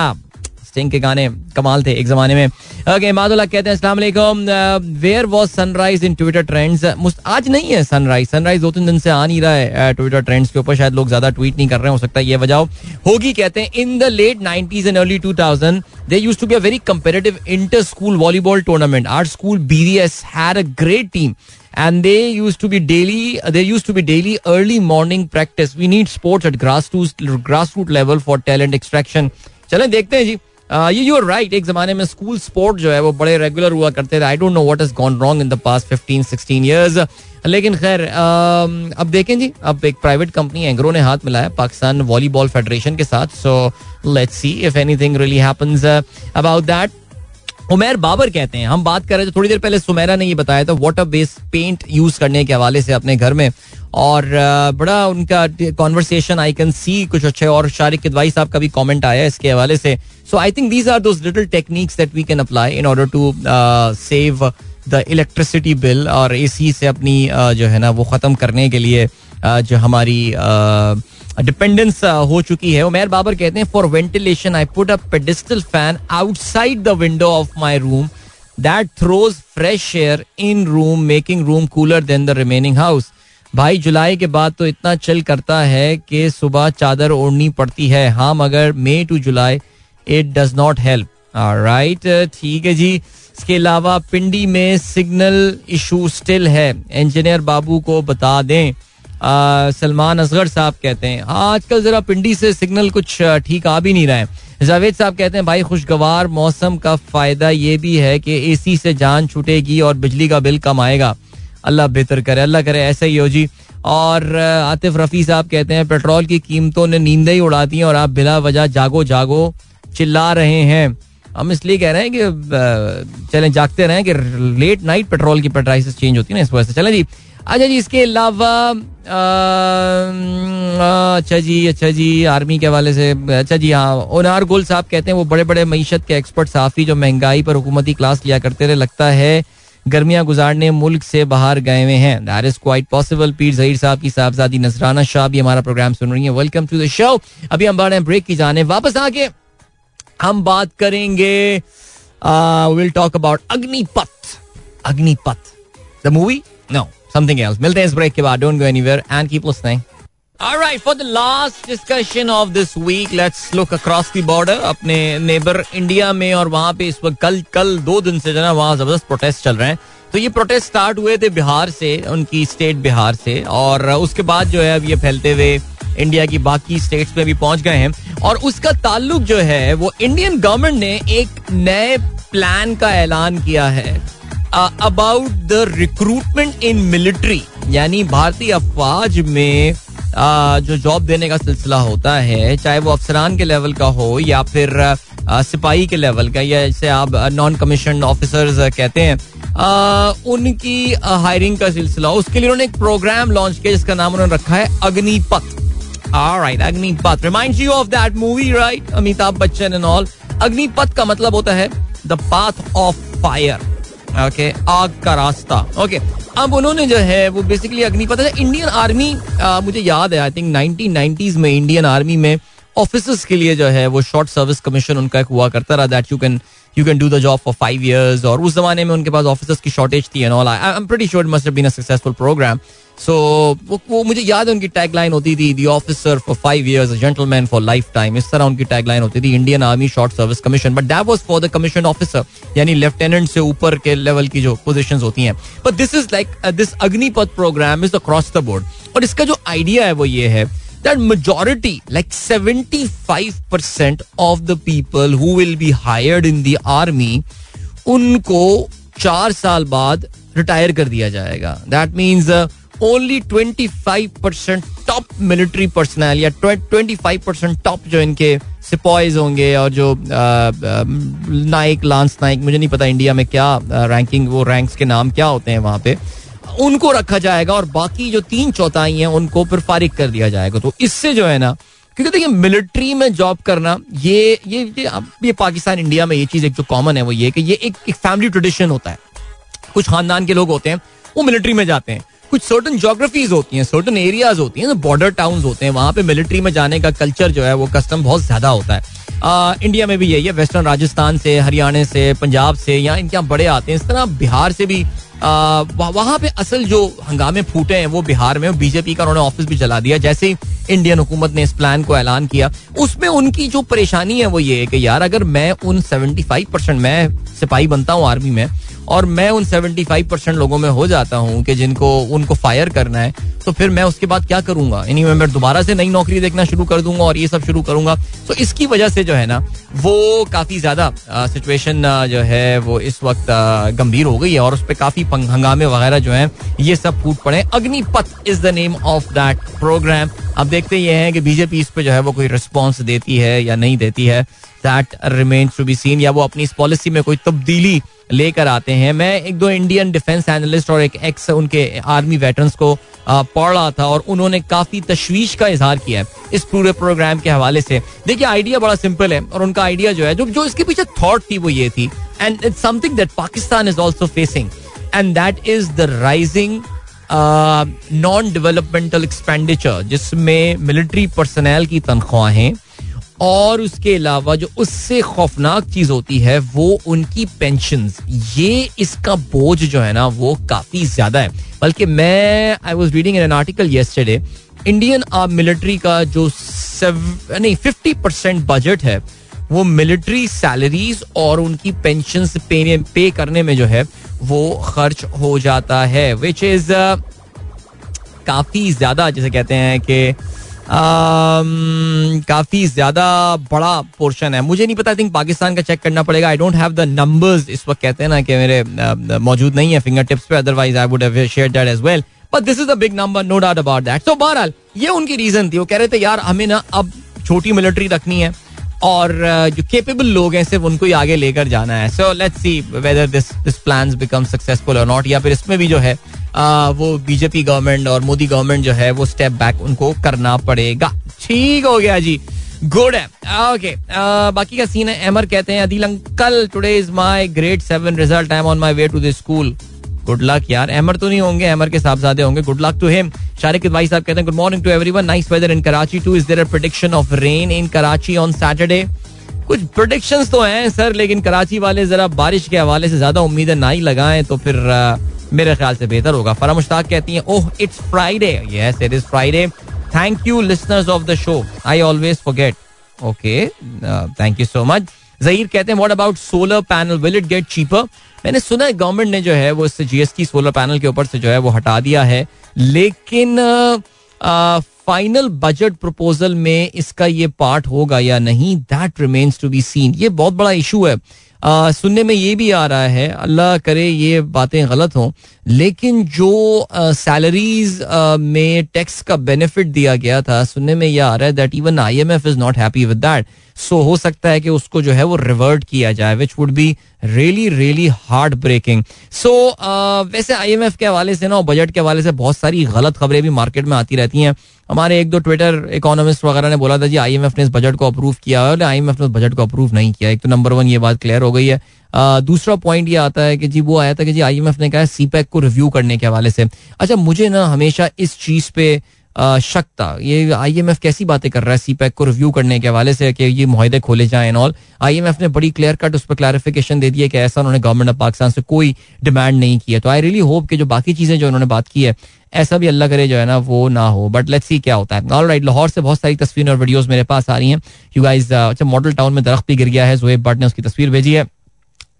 Sting के गाने कमाल थे एक जमाने में ओके मादुल्ला कहते हैं वालेकुम where was sunrise in Twitter trends आज नहीं है सनराइज सनराइज दो तीन दिन से आ नहीं रहा है ट्विटर ट्रेंड्स के ऊपर शायद लोग ज़्यादा ट्वीट नहीं कर रहे हो सकता है ये वजह होगी कहते हैं in the late nineties and early two thousand they use to be a very comparative inter school volleyball tournament our school BVS had a great team and they used to be daily, there used to be daily early morning practice. We need sports at grassroots grassroots level for talent extraction. चलें देखते हैं जी ये यू आर राइट एक जमाने में स्कूल स्पोर्ट जो है, वो बड़े रेगुलर हुआ करते थे। I don't know what is gone wrong in the past fifteen sixteen years लेकिन खैर अब देखें जी, अब एक प्राइवेट कंपनी एंग्रो ने हाथ मिलाया पाकिस्तान वॉलीबॉल फेडरेशन के साथ। So let's see if anything really happens about that Umer Babar कहते हैं, हम बात कर रहे थे थोड़ी देर पहले सुमेरा ने ये बताया था वाटर बेस्ड पेंट यूज़ करने के हवाले से अपने घर में। और बड़ा उनका कॉन्वर्सेशन आई कैन सी कुछ अच्छे और शारिक किदवाई साहब का भी कमेंट आया इसके हवाले से। So I think these are those little techniques that we can apply in order to save the electricity bill और ए से अपनी uh, जो है ना वो ख़त्म करने के लिए uh, जो हमारी डिपेंडेंस uh, हो चुकी है। उमेर बाबर कहते हैं for ventilation I put a pedestal fan outside the window of my room that throws fresh air in room making room cooler than the remaining house भाई जुलाई के बाद तो इतना चिल करता है कि सुबह चादर ओढ़नी पड़ती है। हाँ मगर May to July it does not help right ठीक है जी। इसके अलावा पिंडी में सिग्नल इशू स्टिल है। इंजीनियर बाबू को बता दें। सलमान असगर साहब कहते हैं हाँ आजकल जरा पिंडी से सिग्नल कुछ ठीक आ भी नहीं रहा है। जावेद साहब कहते हैं, भाई खुशगवार मौसम का फ़ायदा ये भी है कि एसी से जान छूटेगी और बिजली का बिल कम आएगा। अल्लाह बेहतर करे, अल्लाह करे, ऐसा ही हो जी। और आतिफ रफी साहब कहते हैं, पेट्रोल की कीमतों ने नींदें ही उड़ा दी और आप बिला वजह जागो जागो चिल्ला रहे हैं। हम इसलिए कह रहे हैं कि चले, जागते रहे कि लेट नाइट पेट्रोल की प्राइसेस चेंज होती है ना इस वजह से। चले जी। अच्छा जी, इसके अलावा अच्छा जी अच्छा जी, आर्मी के हवाले से अच्छा जी हाँ ओनार गुल साहब कहते हैं, वो बड़े बड़े मीशत के एक्सपर्ट साफी जो महँगाई पर हुकूमती क्लास लिया करते रहे लगता है गर्मियाँ गुजारने मुल्क से बाहर गए हुए हैं। दैट इज़ क्वाइट पॉसिबल पीर जहीर साहब की साहबजादी नजराना शाह भी हमारा प्रोग्राम सुन रही है। वेलकम टू द शो अभी हम बढ़ ब्रेक की जाने। वापस आके हम बात करेंगे will talk about Agnipath Agnipath the movie no something else मिलते हैं इस ब्रेक के बाद. Don't go anywhere and keep listening Alright, for the last discussion of this week, let's look across the border. अपने नेबर इंडिया में और वहाँ पे इस वक्त कल कल दो दिन से जो है वहाँ ज़बरदस्त प्रोटेस्ट चल रहे हैं। तो ये प्रोटेस्ट स्टार्ट हुए थे बिहार से उनकी स्टेट बिहार से और उसके बाद जो है अब ये फैलते हुए इंडिया की बाकी स्टेट्स में भी पहुँच गए हैं। और उसका ताल्लुक जो है वो इंडियन गवर्नमेंट ने एक नए प्लान का ऐलान किया है। About the recruitment in military यानी भारतीय अफवाज में आ, जो जॉब देने का सिलसिला होता है चाहे वो अफसरान के लेवल का हो या फिर आ, सिपाही के लेवल का या जैसे आप नॉन कमीशन ऑफिसर्स कहते हैं उनकी हायरिंग का सिलसिला। उसके लिए उन्होंने एक प्रोग्राम लॉन्च किया जिसका नाम उन्होंने रखा है Agnipath. Alright, Agnipath. Reminds you of that movie, right? Amitabh Bachchan and all Agnipath का मतलब होता है the path of fire okay आग का रास्ता। ओके. अब उन्होंने जो है वो बेसिकली अग्निपथ इंडियन आर्मी मुझे याद है आई थिंक नाइनटीन में इंडियन आर्मी में ऑफिसर्स के लिए जो है वो शॉर्ट सर्विस कमीशन उनका एक हुआ करता रहा that you can you can do the job for five years और उस जमाने में उनके पास ऑफिसर्स की शॉर्टेज थी and all I am pretty sure must been a successful programme so वो, वो मुझे याद है उनकी टैग लाइन होती थी the officer for five years gentleman for life time इस तरह उनकी टैग लाइन होती थी Indian army short service commission but that was for the commission officer यानी लेफ्टिनेंट से ऊपर के लेवल की जो पोजिशन होती हैं. But this is like this Agnipath programme is across the board और इसका जो आइडिया है वो ये है that majority, like 75% of the people who will be hired in the army, उनको चार साल बाद रिटायर कर दिया जाएगा. That means only twenty five percent top military personnel या ट्वेंटी फाइव परसेंट टॉप जो इनके सिपॉइज होंगे और जो नाइक लांस नाइक मुझे नहीं पता इंडिया में क्या रैंकिंग वो रैंक्स के नाम क्या होते हैं वहाँ पे. उनको रखा जाएगा और बाकी जो तीन चौथाई हैं उनको फिर फारिग कर दिया जाएगा। तो इससे जो है ना क्योंकि देखिए मिलिट्री में जॉब करना ये ये ये, ये पाकिस्तान इंडिया में ये चीज़ एक जो कॉमन है वो ये कि ये एक, एक फैमिली ट्रेडिशन होता है। कुछ खानदान के लोग होते हैं वो मिलिट्री में जाते हैं। कुछ सर्टन जोग्राफीज होती हैं सर्टन एरियाज़ होती हैं बॉर्डर टाउन होते हैं वहाँ पे मिलिट्री में जाने का कल्चर जो है वो कस्टम बहुत ज़्यादा होता है। इंडिया में भी यही है वेस्टर्न राजस्थान से हरियाणा से पंजाब से या इनके यहाँ बड़े आते हैं। इस तरह बिहार से भी वहाँ पे असल जो हंगामे फूटे हैं, वो बिहार में, बीजेपी का उन्होंने ऑफ़िस भी चला दिया। जैसे ही इंडियन हुकूमत ने इस प्लान को ऐलान किया, उसमें उनकी जो परेशानी है वो ये है कि यार, अगर मैं उन सेवेंटी फाइव परसेंट मैं सिपाही बनता हूँ आर्मी में और मैं उन 75 परसेंट लोगों में हो जाता हूँ कि जिनको, उनको फायर करना है तो फिर मैं उसके बाद क्या करूँगा? यानी मैं दोबारा से नई नौकरी देखना शुरू कर दूँगा और ये सब शुरू करूँगा। तो इसकी वजह से जो है ना, वो काफ़ी ज़्यादा सिचुएशन जो है, वो इस वक्त गंभीर हो गई है और उस पर काफ़ी हंगामे वगैरह जो है, ये सब फूट पड़े Agnipath is the name of that programme अब देखते ये हैं कि बीजेपी इस पर जो है वो कोई रिस्पॉन्स देती है या नहीं देती है। That remains to be seen या वो अपनी इस पॉलिसी में कोई तब्दीली लेकर आते हैं। मैं एक दो इंडियन डिफेंस एनालिस्ट और एक एक्स उनके आर्मी वेटरन्स को पढ़ रहा था और उन्होंने काफ़ी तशवीश का इजहार किया है इस पूरे प्रोग्राम के हवाले से। देखिए आइडिया बड़ा सिंपल है और उनका आइडिया जो है, जो जो इसके पीछे थॉट थी वो ये थी। And it's something that Pakistan is also facing and that is the rising non developmental expenditure जिसमें मिलिट्री पर्सनल की तनख्वाहें और उसके अलावा जो उससे खौफनाक चीज़ होती है वो उनकी पेंशन ये इसका बोझ जो है ना वो काफ़ी ज़्यादा है। बल्कि मैं I was reading in an article yesterday Indian military का जो नहीं फिफ्टी परसेंट बजट है वो मिलिट्री सैलरीज और उनकी पेंशन पे, पे करने में जो है वो खर्च हो जाता है विच इज़ uh, काफ़ी ज़्यादा जैसे कहते हैं कि काफ़ी ज़्यादा बड़ा पोर्शन है। मुझे नहीं पता आई थिंक पाकिस्तान का चेक करना पड़ेगा। I don't have the numbers इस वक्त कहते हैं ना कि मेरे मौजूद नहीं है फिंगर टिप्स पे otherwise I would have shared that as well but this is a big number no doubt about that so बहरहाल, ये उनकी रीजन थी। वो कह रहे थे, यार, हमें ना अब छोटी मिलिट्री रखनी है। और जो केपेबल लोग हैं, सिर्फ़ उनको ही आगे लेकर जाना है। So let's see whether this this plans become successful और नॉट या फिर इसमें भी जो है वो बीजेपी गवर्नमेंट और मोदी गवर्नमेंट जो है, वो स्टेप बैक उनको करना पड़ेगा। ठीक हो गया जी। गुड है। ओके बाकी का सीन है एमर कहते हैं Adil uncle today is my grade seven result I am on my way to the school good luck यार अहमर तो नहीं होंगे एमर के साहबजादे होंगे good luck to him Shariq भाई साहब कहते हैं good morning to everyone nice weather in Karachi too is there a prediction of rain in Karachi on Saturday कुछ प्रोडिक्शंस तो हैं सर लेकिन कराची वाले जरा बारिश के हवाले से ज़्यादा उम्मीदें ना ही लगाएँ तो फिर आ, मेरे ख्याल से बेहतर होगा। फरा मुश्ताक कहती हैं ओह it's Friday yes it is Friday thank you listeners of the show I always forget okay thank you so much Zaheer कहते हैं what about solar panel will it get cheaper मैंने सुना है गवर्नमेंट ने जो है वो इससे जीएसटी सोलर पैनल के ऊपर से जो है वो हटा दिया है। लेकिन फाइनल बजट प्रपोजल में इसका ये पार्ट होगा या नहीं that remains to be seen ये बहुत बड़ा इशू है। आ, सुनने में ये भी आ रहा है अल्लाह करे ये बातें गलत हों। लेकिन जो सैलरीज में टैक्स का बेनिफिट दिया गया था सुनने में ये आ रहा है that even I M F is not happy with that so हो सकता है कि उसको जो है वो रिवर्ट किया जाए which would be really really heart breaking so वैसे आई एम एफ़ के हवाले से ना और बजट के हवाले से बहुत सारी गलत खबरें भी मार्केट में आती रहती हैं। हमारे एक दो ट्विटर इकोनॉमिस्ट वगैरह ने बोला था, जी आई एम एफ़ ने इस बजट को अप्रूव किया है आई एम एफ़ ने बजट को अप्रूव नहीं किया। एक तो नंबर वन ये बात क्लियर हो गई है। दूसरा पॉइंट ये आता है कि जी, वो आया था कि जी आईएमएफ ने कहा सी पैक को रिव्यू करने के हवाले से। अच्छा मुझे ना हमेशा इस चीज़ पे शक था ये आईएमएफ कैसी बातें कर रहा है? सी पैक को रिव्यू करने के हवाले से कि ये माहदे खोले जाए एंड ऑल आईएमएफ ने बड़ी क्लियर कट उस पर क्लैरिफिकेशन दे दिया कि ऐसा उन्होंने गवर्नमेंट ऑफ़ पाकिस्तान से कोई डिमांड नहीं किया तो आई रियली होप कि जो बाकी चीज़ें जो उन्होंने बात की है, ऐसा भी अल्लाह करे जो है ना, वो ना हो। बट लेट्स सी क्या होता है। ऑल राइट लाहौर से बहुत सारी तस्वीरें और वीडियोस मेरे पास आ रही हैं। यू गाइस अच्छा मॉडल टाउन में दरख्त भी गिर गया है जोएब बट ने उसकी तस्वीर भेजी है।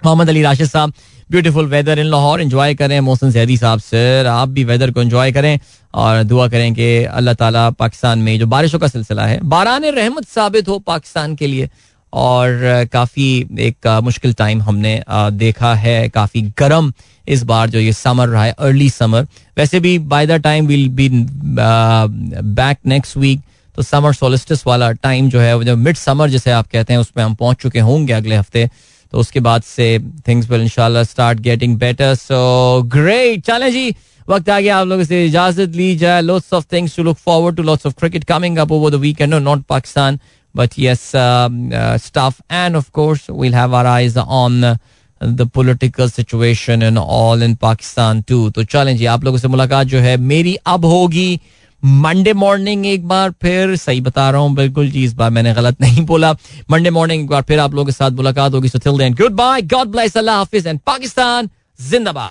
मोहम्मद अली राशिद साहब beautiful weather in Lahore enjoy करें मोहसिन जैदी साहब सर आप भी वेदर को एंजॉय करें और दुआ करें कि अल्लाह ताला पाकिस्तान में जो बारिशों का सिलसिला है, बारान रहमत साबित हो पाकिस्तान के लिए। और काफ़ी एक मुश्किल टाइम हमने देखा है। काफ़ी गर्म इस बार जो ये समर रहा है अर्ली समर वैसे भी by the time will be back next week तो समर सोलिस्टिस वाला टाइम जो है जो मिड समर जिसे आप कहते हैं, उसमें हम पहुँच चुके होंगे अगले हफ़्ते। तो उसके बाद से थिंग्स विल इंशाल्लाह start getting better so great चले जी, वक्त आ गया, आप लोगों से इजाज़त ली जाए lots of things to look forward to lots of cricket coming up over the weekend not Pakistan but yes stuff and of course we'll have our eyes on the political situation and all in Pakistan too तो चलें जी, आप लोगों से मुलाकात जो है, मेरी अब होगी। मंडे मॉर्निंग एक बार फिर, सही बता रहा हूँ, बिल्कुल जी, इस बार मैंने गलत [LAUGHS] नहीं बोला। मंडे मॉर्निंग एक बार फिर आप लोगों के साथ मुलाकात होगी so till then good bye God bless अल्लाह हाफिज एंड पाकिस्तान जिंदाबाद।